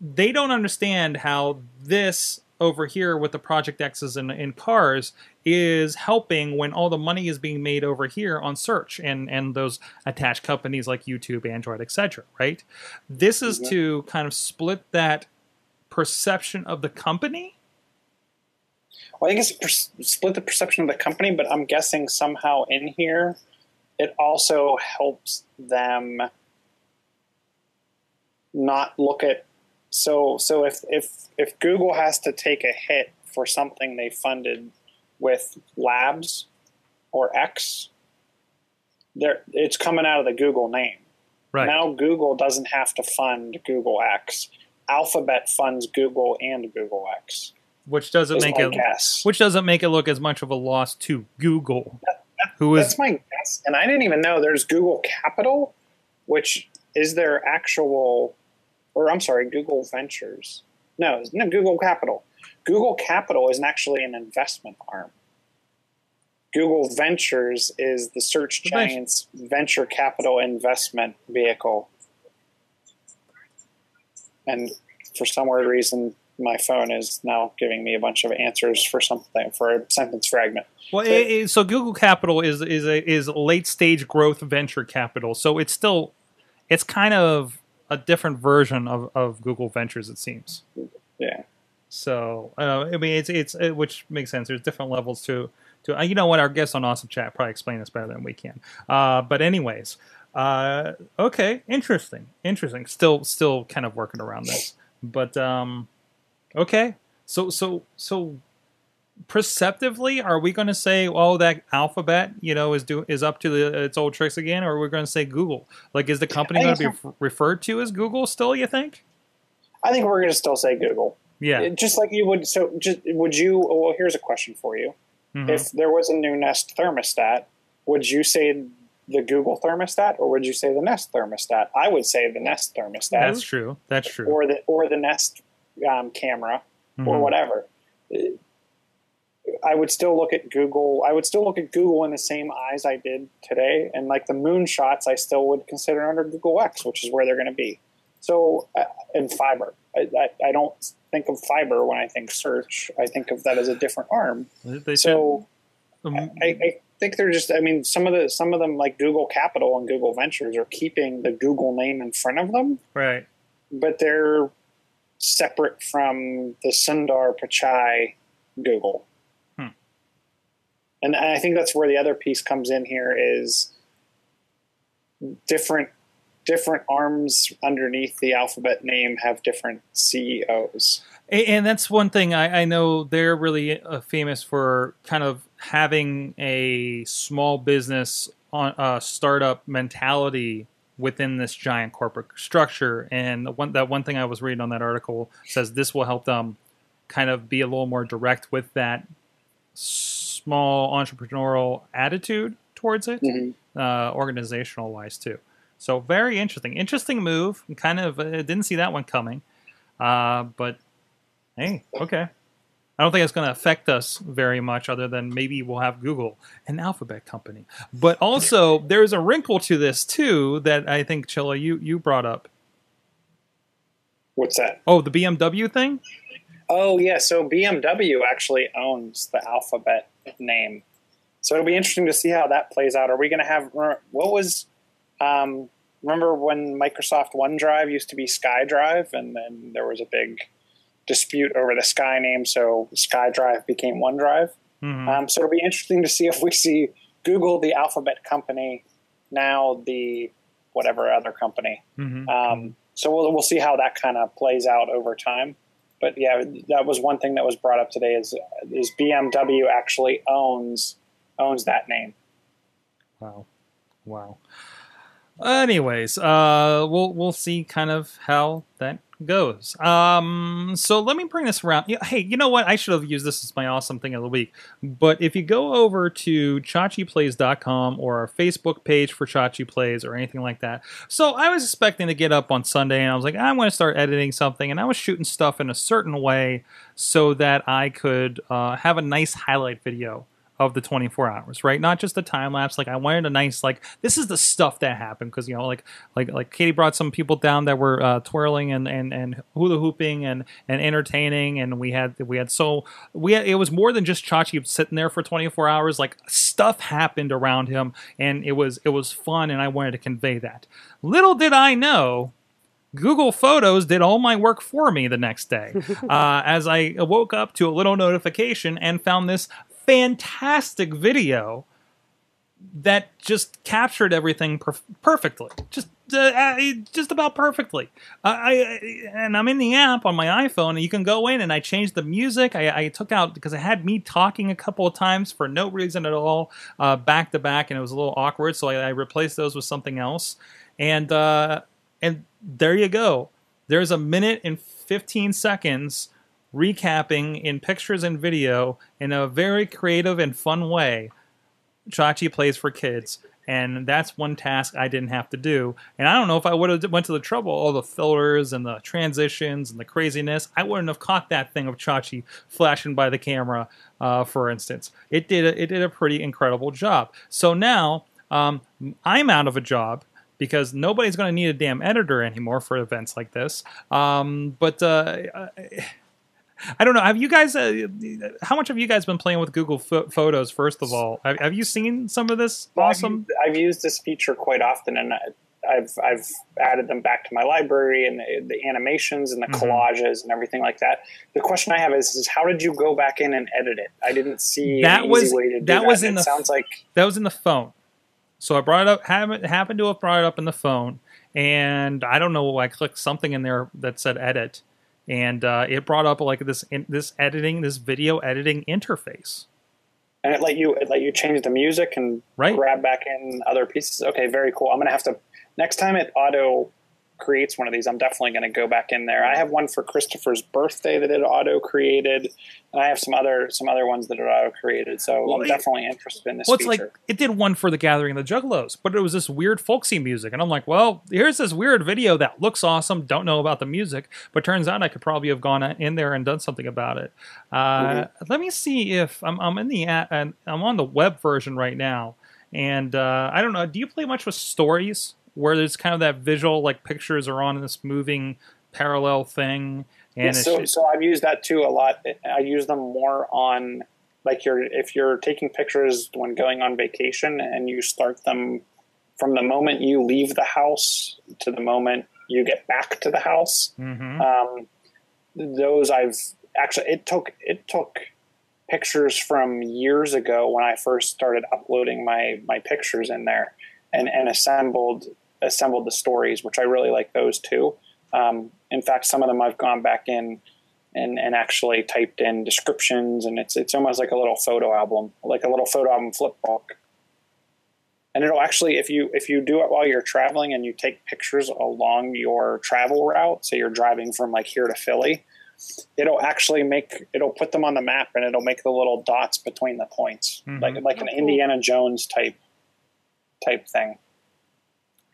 they don't understand how this over here with the Project X's and, and cars is helping when all the money is being made over here on search and and those attached companies like YouTube, Android, etc. Right? This is Mhm. to kind of split that perception of the company. Well, I think it's per- split the perception of the company, but I'm guessing somehow in here, it also helps them not look at. So, so if if if Google has to take a hit for something they funded with Labs or X, there it's coming out of the Google name. Right. Now Google doesn't have to fund Google X. Alphabet funds Google and Google X. which doesn't make it guess. which doesn't make it look as much of a loss to Google, who is That's my guess. And I didn't even know there's Google Capital, which is their actual, or I'm sorry, Google Ventures. No, no, Google Capital. Google Capital isn't actually an investment arm. Google Ventures is the search giant's venture capital investment vehicle. And for some weird reason, my phone is now giving me a bunch of answers for something for a sentence fragment. Well, it, it- so Google Capital is is a is late stage growth venture capital. So it's still it's kind of a different version of, of Google Ventures. It seems. Yeah. So uh, I mean, it's it's it, which makes sense. There's different levels to to. Uh, you know what? Our guests on Awesome Chat probably explain this better than we can. Uh, but anyways, uh, okay, interesting, interesting. Still still kind of working around this, but um, okay. So so so perceptively, are we going to say, "Oh, that Alphabet, you know, is do is up to the, its old tricks again," or are we going to say Google? Like, is the company going to be referred to as Google still? You think? I think we're going to still say Google. Yeah. Just like you would. So, just, would you? Well, here's a question for you. Mhm. If there was a new Nest thermostat, would you say the Google thermostat or would you say the Nest thermostat? I would say the Nest thermostat, That's true. That's true. or the or the Nest um, camera, or Mhm. whatever. I would still look at Google. I would still look at Google in the same eyes I did today, and like the moonshots, I still would consider under Google X, which is where they're going to be. So, uh, and fiber. I, I, I don't think of fiber when I think search. I think of that as a different arm. They So, um, I, I think they're just. I mean, some of the some of them like Google Capital and Google Ventures are keeping the Google name in front of them, right. but they're separate from the Sundar Pichai Google. Hmm. And I think that's where the other piece comes in here is different different arms underneath the alphabet name have different CEOs. And that's one thing I, I know they're really uh, famous for kind of having a small business on uh, startup mentality within this giant corporate structure. And the one, that one thing I was reading on that article says this will help them kind of be a little more direct with that small entrepreneurial attitude towards it Mhm. uh, organizational wise too. So very interesting, interesting move. Kind of uh, didn't see that one coming, uh, but hey, okay. I don't think it's going to affect us very much, other than maybe we'll have Google, an alphabet company. But also, there's a wrinkle to this too that I think Chilla you you brought up. What's that? Oh, the BMW thing. Oh yeah, so BMW actually owns the alphabet name, so it'll be interesting to see how that plays out. Are we going to have what was? Um, remember when Microsoft OneDrive used to be SkyDrive, and then there was a big dispute over the Sky name, so SkyDrive became OneDrive. Mhm. Um, so it'll be interesting to see if we see Google, the alphabet company, now the whatever other company. Mhm. Um, so we'll we'll see how that kind of plays out over time. But yeah, that was one thing that was brought up today is is BMW actually owns owns that name. Wow, wow. Anyways, uh, we'll we'll see kind of how that goes. Um, so let me bring this around. Hey, you know what? I should have used this as my awesome thing of the week. But if you go over to chachiplays.com or our Facebook page for Chachi Plays or anything like that. So I was expecting to get up on Sunday and I was like, I'm going to start editing something. And I was shooting stuff in a certain way so that I could uh, have a nice highlight video of the 24 hours, right? Not just the time lapse. Like I wanted a nice like this is the stuff that happened because you know like like like Katie brought some people down that were uh, twirling and and and hula hooping and and entertaining, and we had we had so we had, it was more than just Chachi sitting there for 24 hours. Like stuff happened around him, and it was it was fun, and I wanted to convey that. Little did I know Google Photos did all my work for me the next day uh, as I woke up to a little notification and found this fantastic video that just captured everything perf- perfectly, just uh, uh, just about perfectly. Uh, I and I'm in the app on my iPhone, and you can go in and I changed the music. I, I took out because it had me talking a couple of times for no reason at all, uh, back to back, and it was a little awkward. So I, I replaced those with something else, and uh, and there you go. There's a minute and 15 seconds recapping in pictures and video in a very creative and fun way. Chachi plays for kids, and that's one task I didn't have to do. And I don't know if I would have went to the trouble, all the filters and the transitions and the craziness, I wouldn't have caught that thing of Chachi flashing by the camera. Uh, for instance, it did a, it did a pretty incredible job. So now um, I'm out of a job because nobody's going to need a damn editor anymore for events like this. Um, but uh, I don't know. Have you guys? Uh, how much have you guys been playing with Google Pho- Photos? First of all, have, have you seen some of this Well, I've awesome? used- I've, used this feature quite often, and I've I've added them back to my library and the, the animations and the Mhm. collages and everything like that. The question I have is, is how did you go back in and edit it? I didn't see That an was- easy way to do that that. was in it the- sounds like That was in the phone. So I brought it up. Happened, happened to have brought it up in the phone, and I don't know. Why I clicked something in there that said edit, and uh, it brought up like this in, this editing, this video editing interface. and it let you it let you change the music and Right. grab back in other pieces. Okay, very cool. I'm gonna have to next time it auto creates one of these. I'm definitely going to go back in there. I have one for Christopher's birthday that it auto created, and I have some other some other ones that it auto created. So Well, I'm it- definitely interested in this Well, it's feature. like it did one for the Gathering of the Juggalos, but it was this weird folksy music, and I'm like, well, here's this weird video that looks awesome. Don't know about the music, but turns out I could probably have gone in there and done something about it. Uh, Let me see if I'm, I'm in the app, and I'm on the web version right now, and uh, I don't know. Do you play much with stories where there's kind of that visual, like pictures are on this moving parallel thing, and Yeah, so, so I've used that too a lot. I use them more on like you're if you're taking pictures when going on vacation and you start them from the moment you leave the house to the moment you get back to the house. Mhm. Um, those I've actually it took it took pictures from years ago when I first started uploading my my pictures in there and and assembled assembled the stories, which I really like those too. Um, in fact, some of them I've gone back in and, and actually typed in descriptions, and it's it's almost like a little photo album, like a little photo album flip book. And it'll actually, if you if you do it while you're traveling and you take pictures along your travel route, so you're driving from like here to Philly, it'll actually make it'll put them on the map and it'll make the little dots between the points, Mhm. like like an Oh, cool. Indiana Jones type type thing.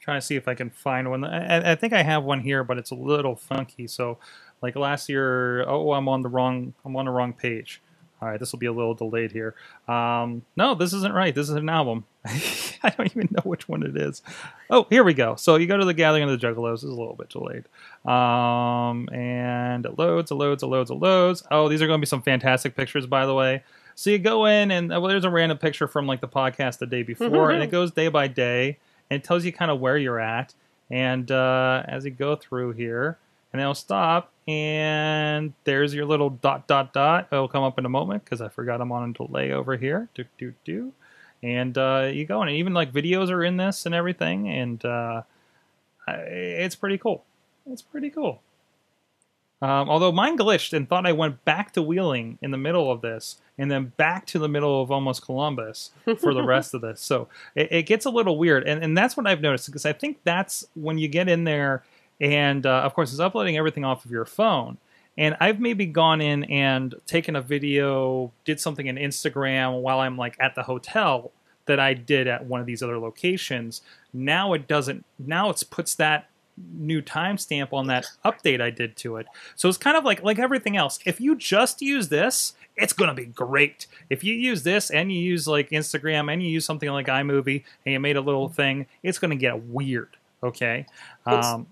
Trying to see if I can find one. I, I think I have one here, but it's a little funky. So, like last year, oh, I'm on the wrong. I'm on the wrong page. All right, this will be a little delayed here. Um, no, this isn't right. This is an album. I don't even know which one it is. Oh, here we go. So you go to the Gathering of the Juggalos. This is a little bit delayed. Um, and it loads, it loads, it loads, it loads. Oh, these are going to be some fantastic pictures, by the way. So you go in, and well, there's a random picture from like the podcast the day before, and it goes day by day and it tells you kind of where you're at. And uh, as you go through here, and it'll stop, and there's your little dot dot dot. It'll come up in a moment because I forgot I'm on a delay over here. Do do do, and uh, you go and even like videos are in this and everything, and uh, it's pretty cool. It's pretty cool. Um, although mine glitched and thought I went back to Wheeling in the middle of this, and then back to the middle of almost Columbus for the rest of this. So it, it gets a little weird, and and that's what I've noticed because I think that's when you get in there, and uh, of course it's uploading everything off of your phone. And I've maybe gone in and taken a video, did something in Instagram while I'm like at the hotel that I did at one of these other locations. Now it doesn't. Now it puts that new timestamp on that update I did to it. So it's kind of like like everything else. If you just use this, it's gonna be great. If you use this and you use like Instagram and you use something like iMovie and you made a little thing, it's gonna get weird. Okay. Um,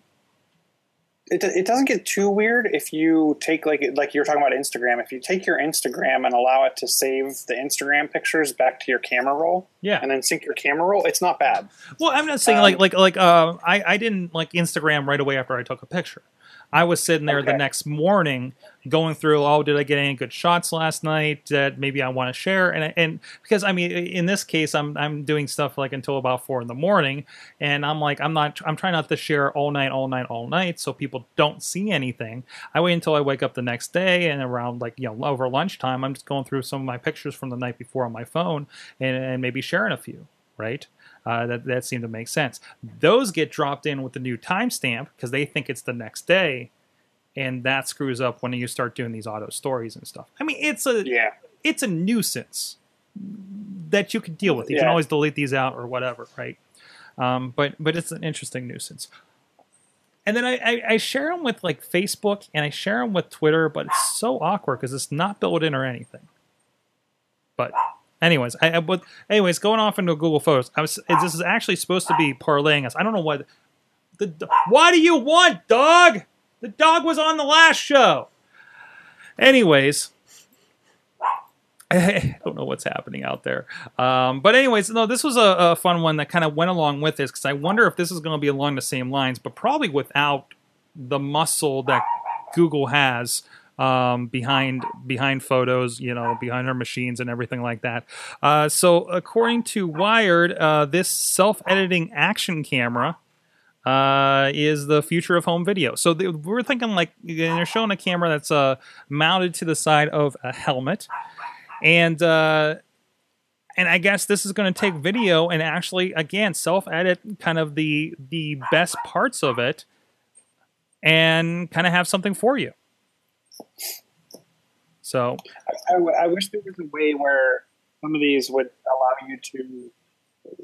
it, it doesn't get too weird if you take like like you were talking about Instagram. If you take your Instagram and allow it to save the Instagram pictures back to your camera roll, yeah. and then sync your camera roll, it's not bad. Well, I'm not saying Um, like like like uh, I I didn't like Instagram right away after I took a picture. I was sitting there the next morning going through. Oh, did I get any good shots last night that maybe I want to share? And and because I mean, in this case, I'm I'm doing stuff like until about four in the morning, and I'm like I'm not I'm trying not to share all night, all night, all night, so people don't see anything. I wait until I wake up the next day, and around like you know over lunchtime, I'm just going through some of my pictures from the night before on my phone, and, and maybe sharing a few. Right. Uh, that that seemed to make sense. Those get dropped in with the new timestamp because they think it's the next day, and that screws up when you start doing these auto stories and stuff. I mean, it's a Yeah, it's a nuisance that you can deal with. You can always delete these out or whatever, right? Um, but but it's an interesting nuisance. And then I, I, I share them with like Facebook and I share them with Twitter, but it's so awkward because it's not built in or anything. But anyways, I, I but anyways, going off into Google Photos, I was this is actually supposed to be parlaying us. I don't know what the what do you want, dog? The dog was on the last show. Anyways, I don't know what's happening out there. Um, but anyways, no, this was a, a fun one that kind of went along with this because I wonder if this is going to be along the same lines, but probably without the muscle that Google has um, behind behind photos, you know, behind our machines and everything like that. Uh, so, according to Wired, uh, this self-editing action camera uh, is the future of home video. So they, we're thinking like they're showing a camera that's uh, mounted to the side of a helmet, and uh, and I guess this is going to take video and actually again self-edit kind of the the best parts of it, and kind of have something for you. So I wish there was a way where some of these would allow you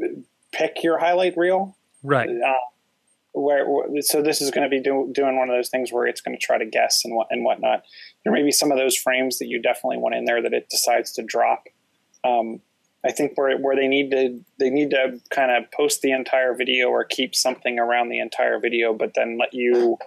to pick your highlight reel. right, Uh, where, so this is going to be do, doing one of those things where it's going to try to guess and what and whatnot. There may be some of those frames that you definitely want in there that it decides to drop. Um, I think where where they need to they need to kind of post the entire video or keep something around the entire video, but then let you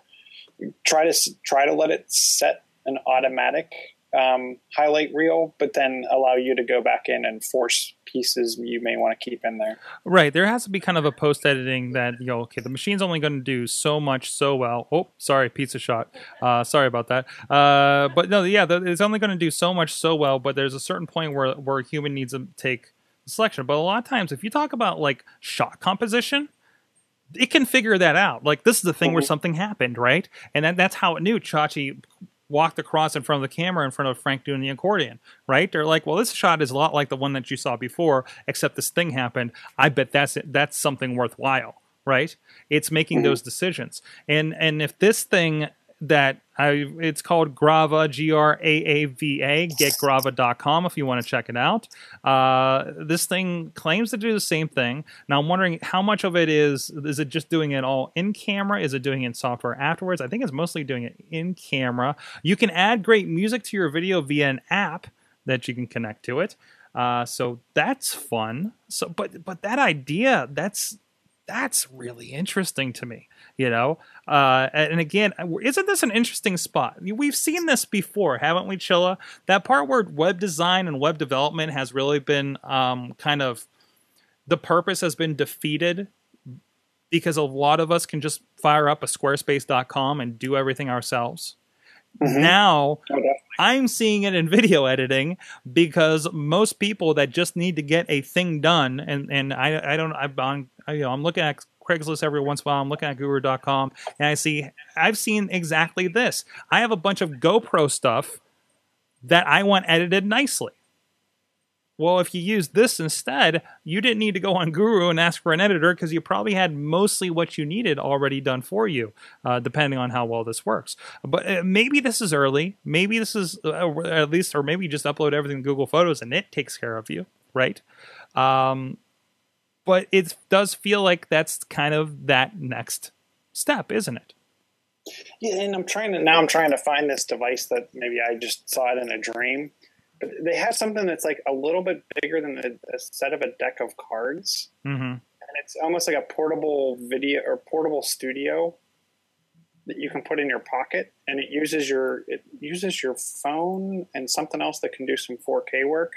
try to try to let it set an automatic um, highlight reel, but then allow you to go back in and force pieces you may want to keep in there. Right. There has to be kind of a post editing that, you know, okay, the machine's only going to do so much so well. Oh, sorry, pizza shot. Uh, sorry about that. Uh, but no, yeah, the- it's only going to do so much so well, but there's a certain point where, where a human needs to take selection. But a lot of times, if you talk about like shot composition, it can figure that out. Like this is the thing where Mhm. something happened, right? And that, that's how it knew Chachi walked across in front of the camera in front of Frank doing the accordion, right? They're like, well, this shot is a lot like the one that you saw before, except this thing happened. I bet that's it. That's something worthwhile, right? It's making Mhm. those decisions. And and if this thing that I, it's called Graava, G R A A V A, getgraava.com if you want to check it out. Uh, this thing claims to do the same thing. Now I'm wondering how much of it is is it just doing it all in camera? Is it doing it in software afterwards? I think it's mostly doing it in camera. You can add great music to your video via an app that you can connect to it. Uh, so that's fun. So, but but that idea that's that's really interesting to me. You know, uh, and again, isn't this an interesting spot? We've seen this before, haven't we, Chilla? That part where web design and web development has really been um, kind of the purpose has been defeated because a lot of us can just fire up a squarespace.com and do everything ourselves. Mhm. Now, Oh, definitely. I'm seeing it in video editing because most people that just need to get a thing done, and and I I don't I'm on I, you know I'm looking at Craigslist every once in a while. I'm looking at Guru.com and I see I've seen exactly this. I have a bunch of GoPro stuff that I want edited nicely. Well, if you use this instead, you didn't need to go on Guru and ask for an editor because you probably had mostly what you needed already done for you, uh, depending on how well this works. But uh, maybe this is early. Maybe this is uh, at least, or maybe you just upload everything to Google Photos and it takes care of you, right? Um, but it does feel like that's kind of that next step, isn't it? Yeah, and I'm trying to now. I'm trying to find this device that maybe I just saw it in a dream. But they have something that's like a little bit bigger than a, a set of a deck of cards, Mm-hmm. and it's almost like a portable video or portable studio that you can put in your pocket, and it uses your it uses your phone and something else that can do some 4K work.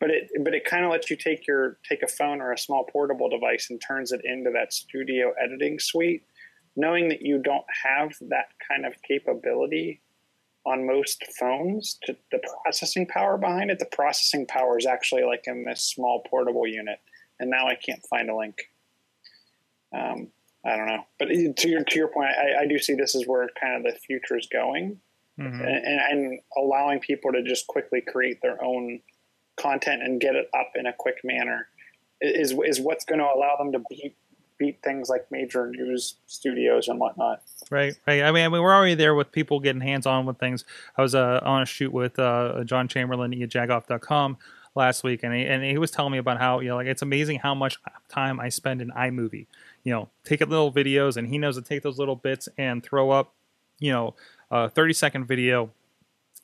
But it but it kind of lets you take your take a phone or a small portable device and turns it into that studio editing suite knowing that you don't have that kind of capability on most phones to the processing power behind it the processing power is actually like in this small portable unit and now i can't find a link um, i don't know but to your to your point I, I do see this is where kind of the future is going Mhm. and, and, and allowing people to just quickly create their own content and get it up in a quick manner is is what's going to allow them to beat beat things like major news studios and whatnot. Right, right. I mean, I mean, we're already there with people getting hands on with things. I was uh, on a shoot with uh, John Chamberlain at jagoff.com last week, and he, and he was telling me about how you know, like it's amazing how much time I spend in iMovie. You know, take little videos, and he knows to take those little bits and throw up, you know, a thirty second video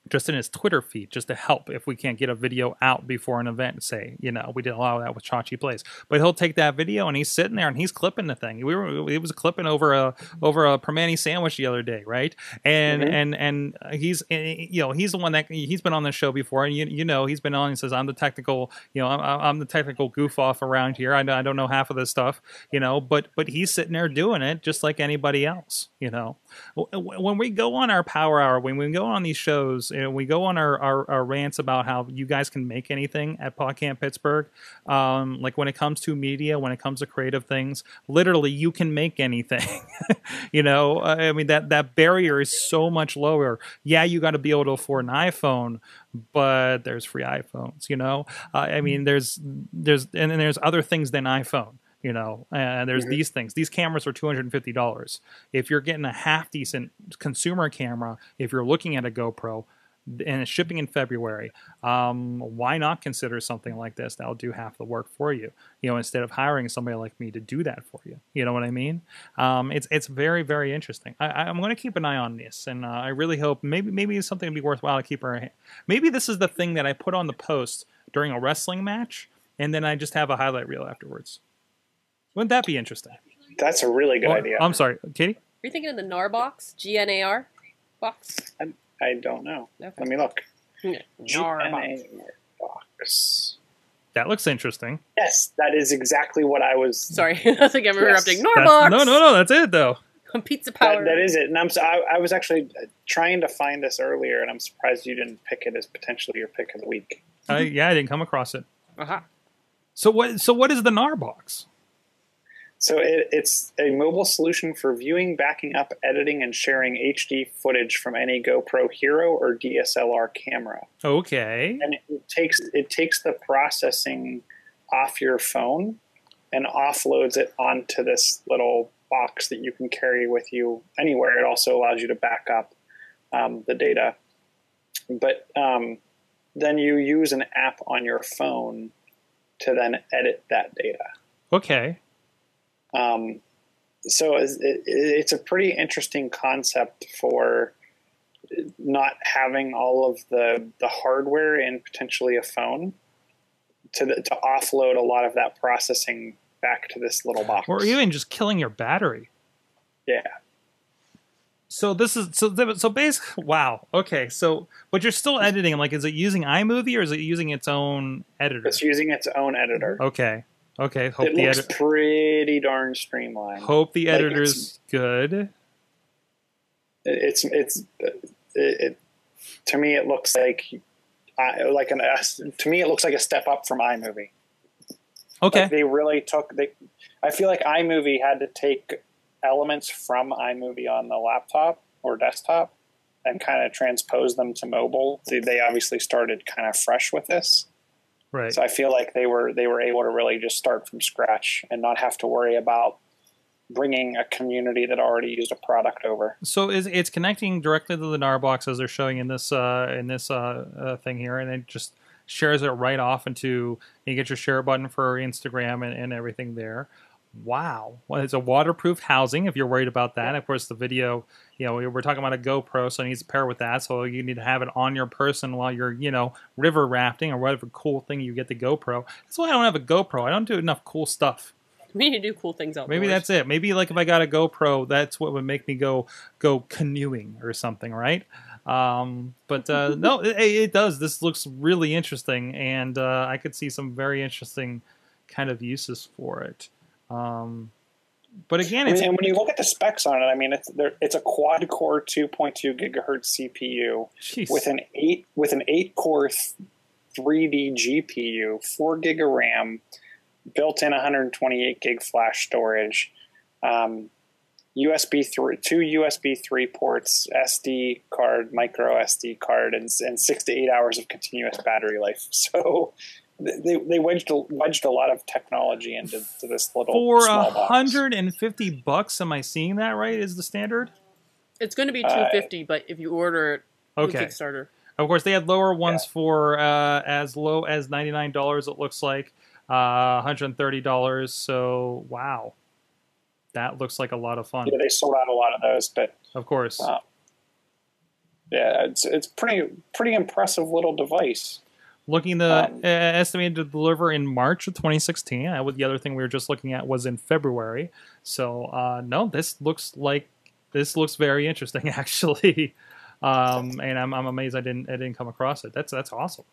just in his Twitter feed, just to help if we can't get a video out before an event. Say, you know, we didn't allow that with Chachi Plays, but he'll take that video and he's sitting there and he's clipping the thing. We were, he was clipping over a over a Primanti sandwich the other day, right? And Mhm. and and he's eh, you know he's the one that he's been on the show before, and you you know he's been on. and says I'm the technical, you know, I'm, I'm the technical goof off around here. I know I don't know half of this stuff, you know, but but he's sitting there doing it just like anybody else, you know. When we go on our power hour, when we go on these shows, and we go on our, our, our rants about how you guys can make anything at PodCamp Pittsburgh, um, like when it comes to media, when it comes to creative things, literally you can make anything. you know, I mean that that barrier is so much lower. Yeah, you got to be able to afford an iPhone, but there's free iPhones. You know, uh, I mean there's there's and then there's other things than iPhone. You know, and there's Mhm. these things. These cameras are two hundred and fifty dollars. If you're getting a half decent consumer camera, if you're looking at a GoPro, and it's shipping in February, um, why not consider something like this that'll do half the work for you? You know, instead of hiring somebody like me to do that for you. You know what I mean? Um, it's it's very very interesting. I, I'm going to keep an eye on this, and uh, I really hope maybe maybe it's something to be worthwhile to keep our. Maybe this is the thing that I put on the post during a wrestling match, and then I just have a highlight reel afterwards. Wouldn't that be interesting? That's a really good Or- idea. I'm sorry, Katie. Are you thinking of the GNARBOX? G N A R box? I don't know. Okay. Let me look. GNARBOX. GNA box. That looks interesting. Yes, that is exactly what I was. Sorry, I think I'm interrupting. NAR That's- box! no, no, no. That's it though. Pizza That, power. that is it. And I'm. so- I, I was actually trying to find this earlier, and I'm surprised you didn't pick it as potentially your pick of the week. I, yeah, I didn't come across it. Aha. So what? So what is the GNARBOX? So it, it's a mobile solution for viewing, backing up, editing, and sharing HD footage from any GoPro Hero or DSLR camera. Okay. and it takes it takes the processing off your phone and offloads it onto this little box that you can carry with you anywhere. It also allows you to back up um, the data, but um, then you use an app on your phone to then edit that data. Okay. Um, so it's, it, it's a pretty interesting concept for not having all of the, the hardware in potentially a phone to, the, to offload a lot of that processing back to this little box. Or even just killing your battery. yeah. So this is so so basically wow. Okay. So but you're still editing. Like, is it using iMovie or is it using its own editor? It's using its own editor. Okay. Okay. Hope it the looks pretty darn streamlined. Hope the like editor's good. It- It's it's it, it to me it looks like I, like an to me it looks like a step up from iMovie. Okay. Like they really took they. I feel like iMovie had to take elements from iMovie on the laptop or desktop and kind of transpose them to mobile. They, they obviously started kind of fresh with this, right. so I feel like they were they were able to really just start from scratch and not have to worry about bringing a community that already used a product over. So is it's connecting directly to the GNARBOX as they're showing in this uh, in this uh, uh, thing here, and it just shares it right off into. You get your share button for Instagram and, and everything there. Wow, well, it's a waterproof housing if you're worried about that. Of course, the video, you know, we're talking about a GoPro, so it needs to pair with that. So you need to have it on your person while you're, you know, river rafting or whatever cool thing you get the GoPro. That's why I don't have a GoPro. I don't do enough cool stuff. We need to do cool things outdoors. Maybe that's it. Maybe like if I got a GoPro, that's what would make me go go canoeing or something, right? Um, but uh, no, it, it does. This looks really interesting, and uh, I could see some very interesting kind of uses for it. Um, but again, it's and when you look at the specs on it, I mean, it's there, it's a quad core 2.2 gigahertz CPU jeez. with an eight with an eight core 3D GPU, four gig of RAM, built in 128 gig flash storage, um, USB three, two USB three ports, SD card, micro SD card, and, and six to eight hours of continuous battery life. So they they wedged a, wedged a lot of technology into to this little for a box. hundred and fifty bucks. Am I seeing that right? Is the standard? It's going to be Uh, 250, but if you order it Okay. Kickstarter, Of course, they had lower ones for uh, as low as ninety nine dollars. It looks like uh, one hundred and thirty dollars. So wow, that looks like a lot of fun. Yeah, they sold out a lot of those, but Of course, Uh, yeah, it's it's pretty pretty impressive little device. Looking the um, uh, estimated to deliver in March of 2016. I, the other thing we were just looking at was in February. So uh, no, this looks like this looks very interesting actually, um, and I'm, I'm amazed I didn't I didn't come across it. That's that's awesome.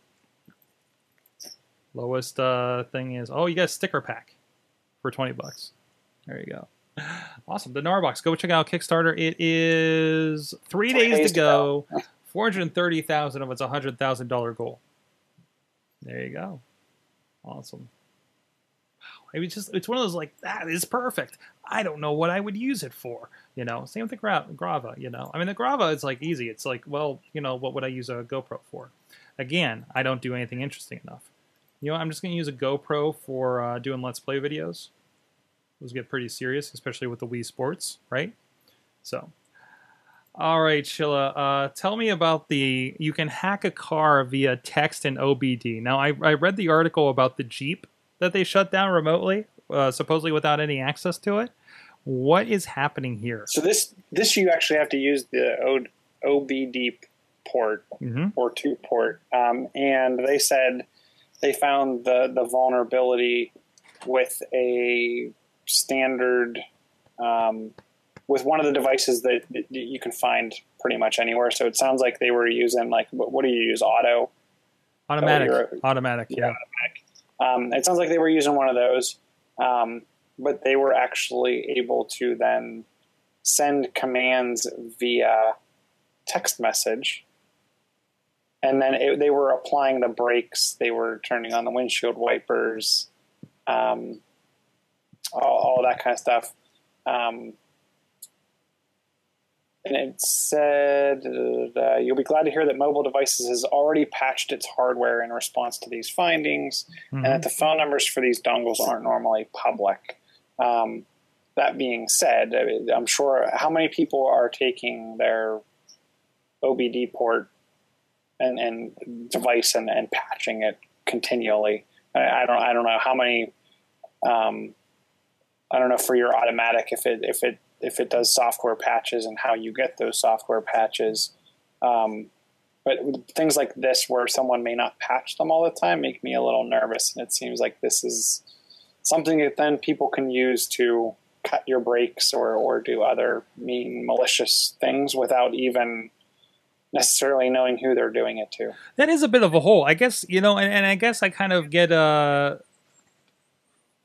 Lowest uh, thing is oh you got a sticker pack for 20 bucks. There you go. Awesome. The GNARBOX. Go check out Kickstarter. It is three, days, days to go. Thirty thousand of its hundred thousand dollar goal. There you go. Awesome. Wow. It was just it's one of those like that is perfect. I don't know what I would use it for. You know, same with the Gra- Graava. You know, I mean the Graava is like easy. It's like well, you know, what would I use a GoPro for? Again, I don't do anything interesting enough. You know, I'm just going to use a GoPro for uh, doing Let's Play videos. Those get pretty serious, especially with the Wii Sports, right? So, all right, Sheila, uh, tell me about the you can hack a car via text and OBD. Now, I, I read the article about the Jeep that they shut down remotely, uh, supposedly without any access to it. What is happening here? So this this you actually have to use the O- OBD port hmm or two port, um, and they said they found the the vulnerability with a standard um, with one of the devices that, that you can find pretty much anywhere. So it sounds like they were using like what, what do you use auto? Automatic, automatic, yeah. Um, it sounds like they were using one of those, um, but they were actually able to then send commands via text message. And then it, they were applying the brakes, they were turning on the windshield wipers, um, all, all that kind of stuff. Um, and it said, uh, You'll be glad to hear that mobile devices has already patched its hardware in response to these findings, and that the phone numbers for these dongles aren't normally public. Um, that being said, I'm sure how many people are taking their OBD port and, and device and, and patching it continually. I, I don't I don't know how many. Um, I don't know for your automatic if it if it if it does software patches and how you get those software patches. Um, but things like this, where someone may not patch them all the time, make me a little nervous. And it seems like this is something that then people can use to cut your brakes or, or do other mean, malicious things without even necessarily knowing who they're doing it to. That is a bit of a hole, I guess. You know, and, and I guess I kind of get uh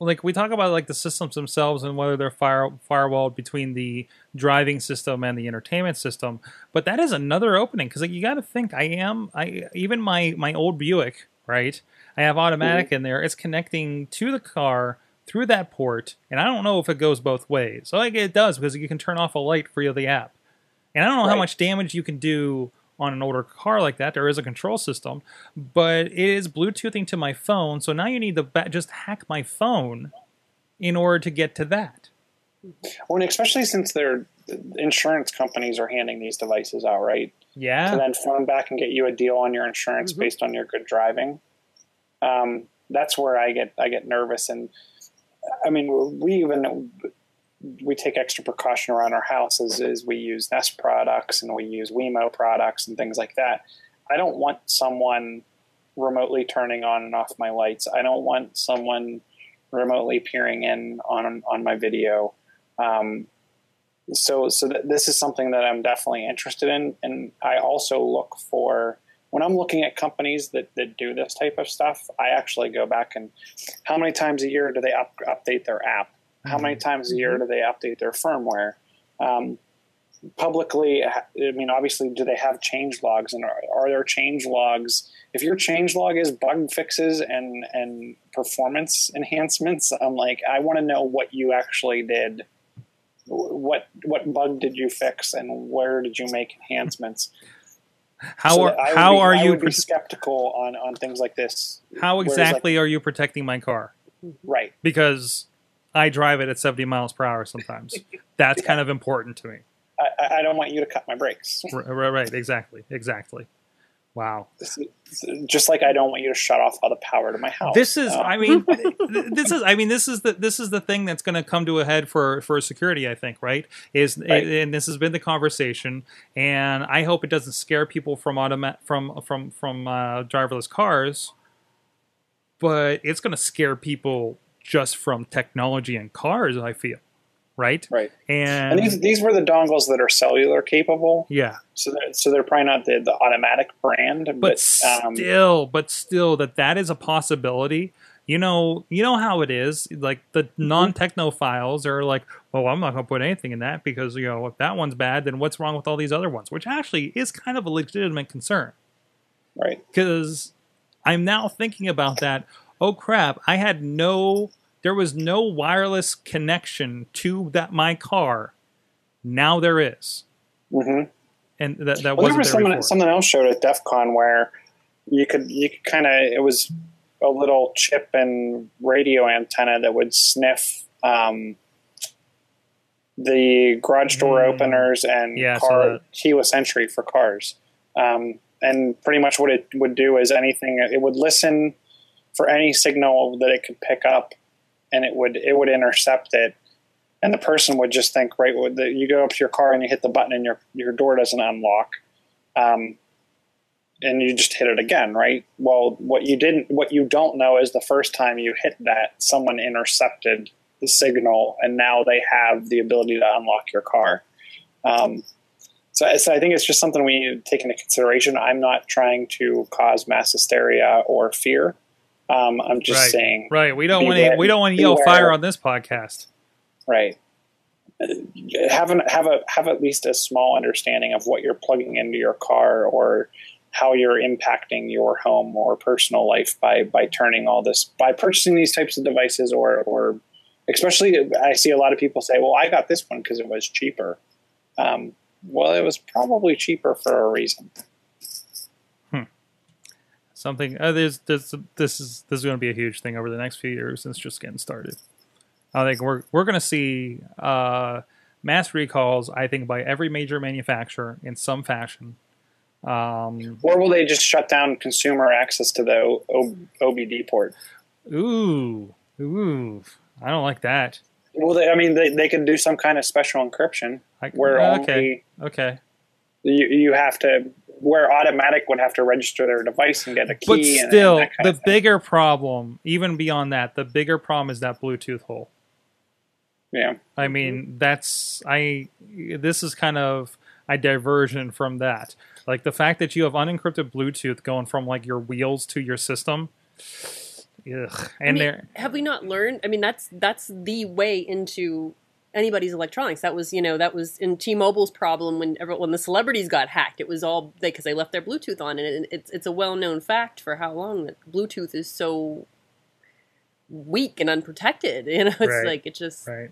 like we talk about like the systems themselves and whether they're fire firewalled between the driving system and the entertainment system, but that is another opening because like, you got to think I am I even my my old Buick right? I have automatic mm-hmm. in there. It's connecting to the car through that port, and I don't know if it goes both ways. So like it does because you can turn off a light for you the app, and I don't know how much damage you can do on an older car like that. There is a control system, but it is Bluetoothing to my phone. So now you need to just hack my phone in order to get to that. Well, and especially since they're insurance companies are handing these devices out, right? Yeah. to then phone back and get you a deal on your insurance Mhm. based on your good driving. Um, that's where I get I get nervous, and I mean we even we take extra precaution around our houses is we use Nest products and we use Wemo products and things like that. I don't want someone remotely turning on and off my lights. I don't want someone remotely peering in on on my video. Um, so so th- this is something that I'm definitely interested in, and I also look for when I'm looking at companies that, that do this type of stuff. I actually go back and how many times a year do they up, update their app? How many mm-hmm. times a year mm-hmm. do they update their firmware? Um, publicly, uh, I mean, obviously, do they have change logs, and are, are there change logs? If your change log is bug fixes and and performance enhancements, I'm like, I want to know what you actually did what what bug did you fix and where did you make enhancements? how So are that I would how be- are you pro- skeptical on on things like this? how exactly are you protecting my car? right? Because I drive it at 70 miles per hour sometimes. That's kind of important to me. I, I- don't want you to cut my brakes, Right, right, right, exactly, exactly. Wow. just like I don't want you to shut off all the power to my house. This is, I mean, this is, I mean, this is the this is the thing that's going to come to a head for for security. I think, right? Is Right. and this has been the conversation, and I hope it doesn't scare people from automat from from from uh, driverless cars, but it's going to scare people just from technology and cars. I feel, right? right. And, And these these were the dongles that are cellular capable, yeah, so they're, so they're probably not the, the automatic brand, but but, um, still, but still, that that is a possibility. You know, you know how it is. Like the Mm-hmm. non-technophiles are like, "Well, I'm not going to put anything in that because you know if that one's bad, then what's wrong with all these other ones?" Which actually is kind of a legitimate concern right. because I'm now thinking about that. Oh crap! I had no, there was no wireless connection to that my car. Now there is, hmm and that that Well, was there something, something else showed at DEF CON where you could you could kind of it was a little chip and radio antenna that would sniff um, the garage door Hmm. openers and Yeah, car keyless entry for cars. Um, and pretty much what it would do is anything it would listen for any signal that it could pick up, and it would it would intercept it. And the person would just think, right, you go up to your car and you hit the button and your your door doesn't unlock, um, and you just hit it again, right? Well, what you didn't, what you don't know is the first time you hit that, someone intercepted the signal, and now they have the ability to unlock your car. Um, so, so I think it's just something we need to take into consideration. I'm not trying to cause mass hysteria or fear. Um, I'm just Right. saying, Right. We don't want to. We don't want to yell fire on this podcast. right? Have an, have a have at least a small understanding of what you're plugging into your car or how you're impacting your home or personal life by by turning all this by purchasing these types of devices or or especially I see a lot of people say, well, I got this one because it was cheaper. Um, well, it was probably cheaper for a reason. Something. Uh, there's, there's, this is this is going to be a huge thing over the next few years. and It's just getting started. I think we're we're going to see uh, mass recalls. I think by every major manufacturer in some fashion. Um, Or will they just shut down consumer access to the o- OBD port? ooh, ooh. I don't like that. Well, they, I mean, they, they could do some kind of special encryption I, where okay, only okay. you, you have to where automatic would have to register their device and get a key. But and- and still, the of thing. bigger problem, even beyond that, the bigger problem is that Bluetooth hole. yeah, I mean, that's I. This is kind of a diversion from that. Like the fact that you have unencrypted Bluetooth going from like your wheels to your system. Ugh. I And mean, there, have we not learned? I mean, that's that's the way into anybody's electronics. That was, you know, that was in T-Mobile's problem when everyone, when the celebrities got hacked. It was all because they, left their Bluetooth on, and it, it's it's a well known fact for how long that Bluetooth is so weak and unprotected. You know, it's Right. like it just Right.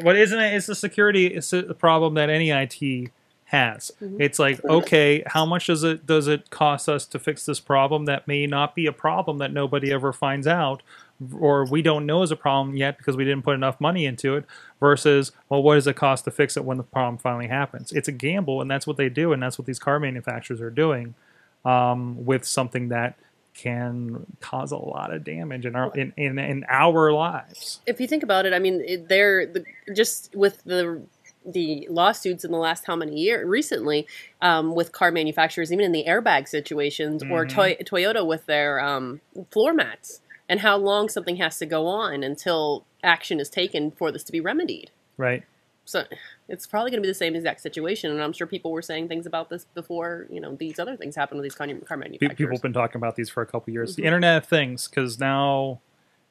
What isn't it? It's the security it's a problem that any IT has. Mhm. It's like, okay, how much does it does it cost us to fix this problem that may not be a problem that nobody ever finds out or we don't know is a problem yet because we didn't put enough money into it versus well what does it cost to fix it when the problem finally happens it's a gamble and that's what they do and that's what these car manufacturers are doing um, with something that can cause a lot of damage in our in, in, in our lives if you think about it, I mean, it, they're the, just with the the lawsuits in the last how many years recently um, with car manufacturers, even in the airbag situations, or Mhm. Toy, Toyota with their um, floor mats, and how long something has to go on until action is taken for this to be remedied. right So it's probably going to be the same exact situation, and I'm sure people were saying things about this before. You know, these other things happened with these car, manufacturers. People have been talking about these for a couple years. The Mhm. Internet of Things, because now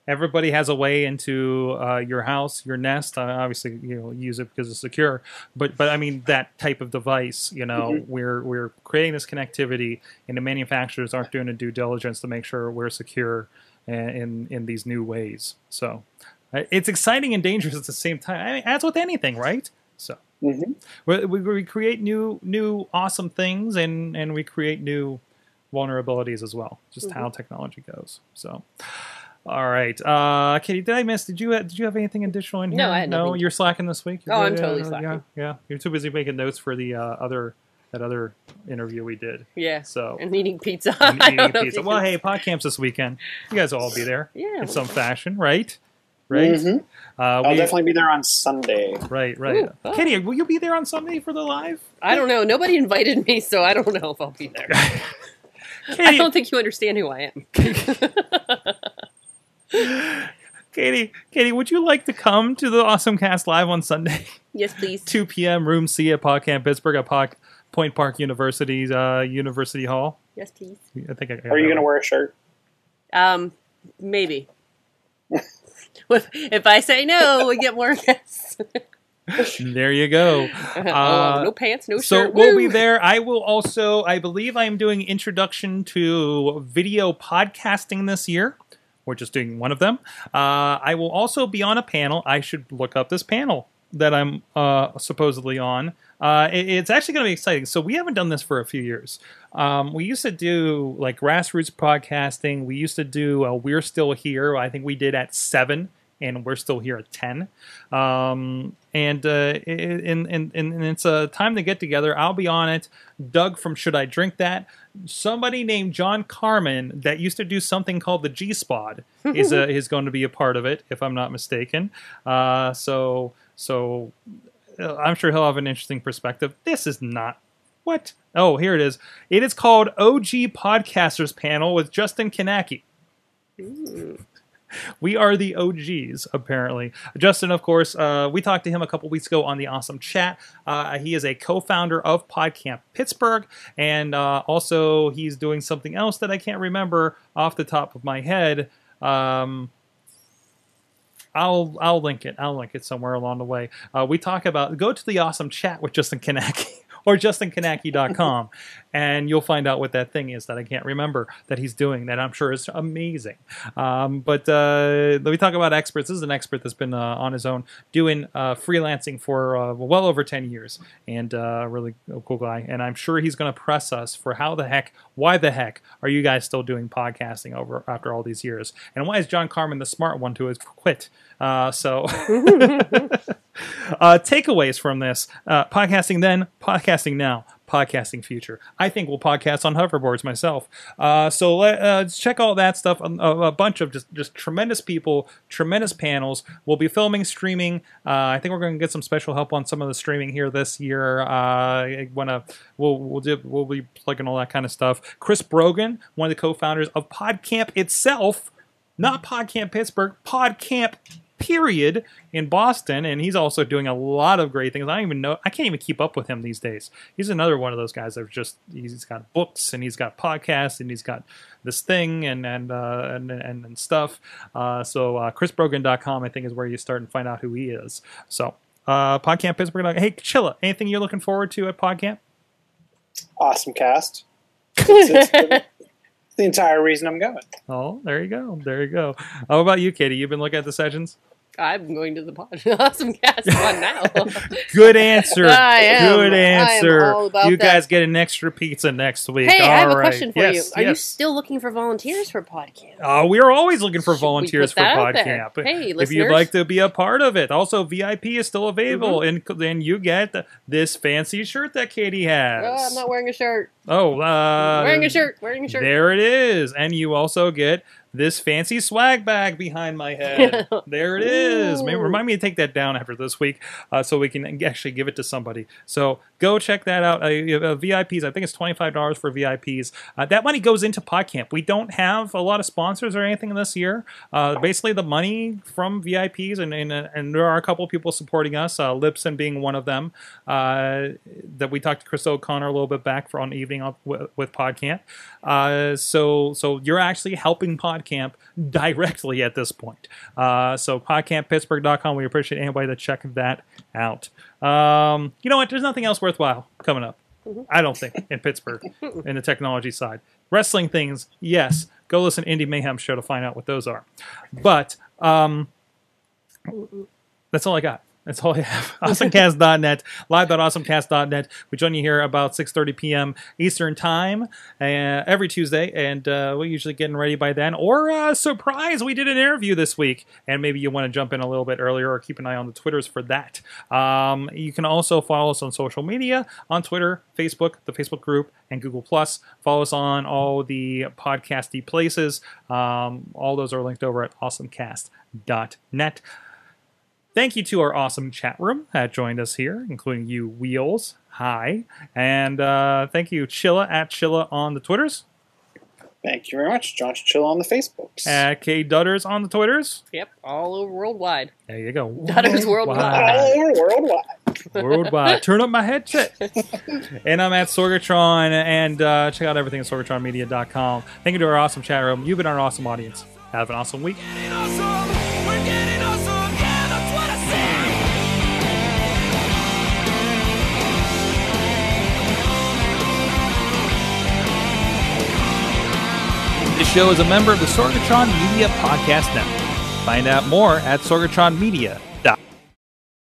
everybody has a way into uh, your house, your nest. Uh, obviously, you know, use it because it's secure. But but I mean that type of device. You know, Mm-hmm. we're we're creating this connectivity, and the manufacturers aren't doing a due diligence to make sure we're secure in in, in these new ways. So uh, it's exciting and dangerous at the same time. I mean, as with anything, right? So hmm we, we, we create new new awesome things and and we create new vulnerabilities as well just how technology goes so all right uh katie did i miss did you did you have anything additional in here No, I had no nothing. you're slacking this week Oh, I'm totally yeah, slacking. yeah yeah you're too busy making notes for the uh, other that other interview we did yeah, so and eating pizza. and eating don't know if pizza. well can- hey podcamps this weekend you guys will all be there yeah, in some fashion right right Mhm. uh I'll we, definitely be there on Sunday. right right Ooh, oh. katie will you be there on sunday for the live I don't know. Nobody invited me, so I don't know if I'll be there. I don't think you understand who I am. Katie, Katie, would you like to come to the Awesome Cast live on Sunday, yes, please. 2 p.m. Room C at PodCamp Pittsburgh at Pod, Point Park University's uh, University Hall? Yes, please. I think. I got Are you going to wear a shirt? Um, maybe. if, if I say no, we get more guests. There you go. oh, no pants, no so shirt. So we'll Woo! be there. I will also, I believe, I am doing introduction to video podcasting this year. We're just doing one of them. Uh, I will also be on a panel. I should look up this panel that I'm uh, supposedly on. Uh, it- it's actually going to be exciting. So we haven't done this for a few years. Um, we used to do like grassroots podcasting. We used to do uh, We're Still Here. I think we did at seven, and we're still here at ten. Um, and uh, and, and and it's a time to get together. I'll be on it. Doug from Should I Drink That? Somebody named John Carmen that used to do something called the G Spod is uh, is going to be a part of it, if I'm not mistaken. Uh, so so I'm sure he'll have an interesting perspective. This is not what. Oh, here it is. It is called OG Podcasters Panel with Justin Kownacki. We are the OGs, apparently. Justin, of course, uh, we talked to him a couple weeks ago on the Awesome Chat. Uh, he is a co founder of PodCamp Pittsburgh, and uh, also he's doing something else that I can't remember off the top of my head. Um, I'll I'll link it. I'll link it somewhere along the way. Uh, we talk about go to the awesome chat with Justin Kownacki or justinkownacki.com and you'll find out what that thing is that I can't remember that he's doing that I'm sure is amazing. Um, but uh, let me talk about experts. This is an expert that's been uh, on his own doing uh, freelancing for uh, well over 10 years and uh, really cool guy. And I'm sure he's going to press us for how the heck, why the heck are you guys still doing podcasting over after all these years? And why is John Carmen the smart one to have quit? Uh, so, uh, takeaways from this uh, podcasting then, podcasting now, podcasting future. I think we'll podcast on hoverboards myself. Uh, so let, uh, check all that stuff. Um, A, a bunch of just, just tremendous people, tremendous panels. We'll be filming, streaming. Uh, I think we're going to get some special help on some of the streaming here this year. Uh, I wanna we'll we'll we'll be plugging all that kind of stuff. Chris Brogan, one of the co-founders of PodCamp itself, not PodCamp Pittsburgh, PodCamp period in Boston, and he's also doing a lot of great things. I don't even know, I can't even keep up with him these days. He's another one of those guys that just he's got books and he's got podcasts and he's got this thing and and uh, and, and, and stuff. Uh, so uh, ChrisBrogan.com I think is where you start and find out who he is. So. Uh, PodCamp Pittsburgh. Hey, Chilla, anything you're looking forward to at PodCamp? Awesome cast. The entire reason I'm going. Oh, there you go. There you go. How about you, Katie? You've been looking at the sessions? I'm going to the pod. awesome cast one now. Good answer. I am. Good I am answer. all about you that. guys get an extra pizza next week. hey, I have All a question for Yes, you. Are you still looking for volunteers for podcast? Uh, we are always looking for Should volunteers for that out there? PodCamp. Hey, if you'd like to be a part of it, also VIP is still available, Mm-hmm. and then you get this fancy shirt that Katie has. Oh, I'm not wearing a shirt. Oh, uh, wearing a shirt. Wearing a shirt. There it is, and you also get this fancy swag bag behind my head. there it is. Maybe remind me to take that down after this week, uh, so we can actually give it to somebody. So go check that out. Uh, uh, VIPs, I think it's twenty five dollars for VIPs. Uh, that money goes into PodCamp. We don't have a lot of sponsors or anything this year. Uh, basically, the money from VIPs, and and, uh, and there are a couple of people supporting us. Uh, Lipson being one of them. Uh, that we talked to Chris O'Connor a little bit back for on evening with, with PodCamp. Uh, so so you're actually helping PodCamp directly at this point. Uh, so podcamppittsburgh.com. We appreciate anybody that check that out. Um, you know what? There's nothing else worthwhile coming up. I don't think in Pittsburgh in the technology side. Wrestling things, yes. Go listen to Indie Mayhem show to find out what those are. But um, that's all I got. That's all I have. Awesomecast.net, live.awesomecast.net. We join you here about 6.30 p.m. Eastern Time uh, every Tuesday, and uh, we're usually getting ready by then. Or, uh, surprise, we did an interview this week, and maybe you want to jump in a little bit earlier or keep an eye on the Twitters for that. Um, you can also follow us on social media, on Twitter, Facebook, the Facebook group, and Google+. Plus. Follow us on all the podcasty places. Um, all those are linked over at awesomecast.net. Thank you to our awesome chat room that joined us here, including you, Wheels. Hi. And uh, thank you, Chilla at Chilla on the Twitters, Thank you very much. John Chill on the Facebooks. at K Dutters on the Twitters. Yep, all over worldwide. There you go. Dutters worldwide. All over worldwide. Worldwide. Turn up my headset. and I'm at Sorgatron, and uh, check out everything at sorgatronmedia.com. Thank you to our awesome chat room. You've been our awesome audience. Have an awesome week. This show is a member of the Sorgatron Media Podcast Network. Find out more at sorgatronmedia.com.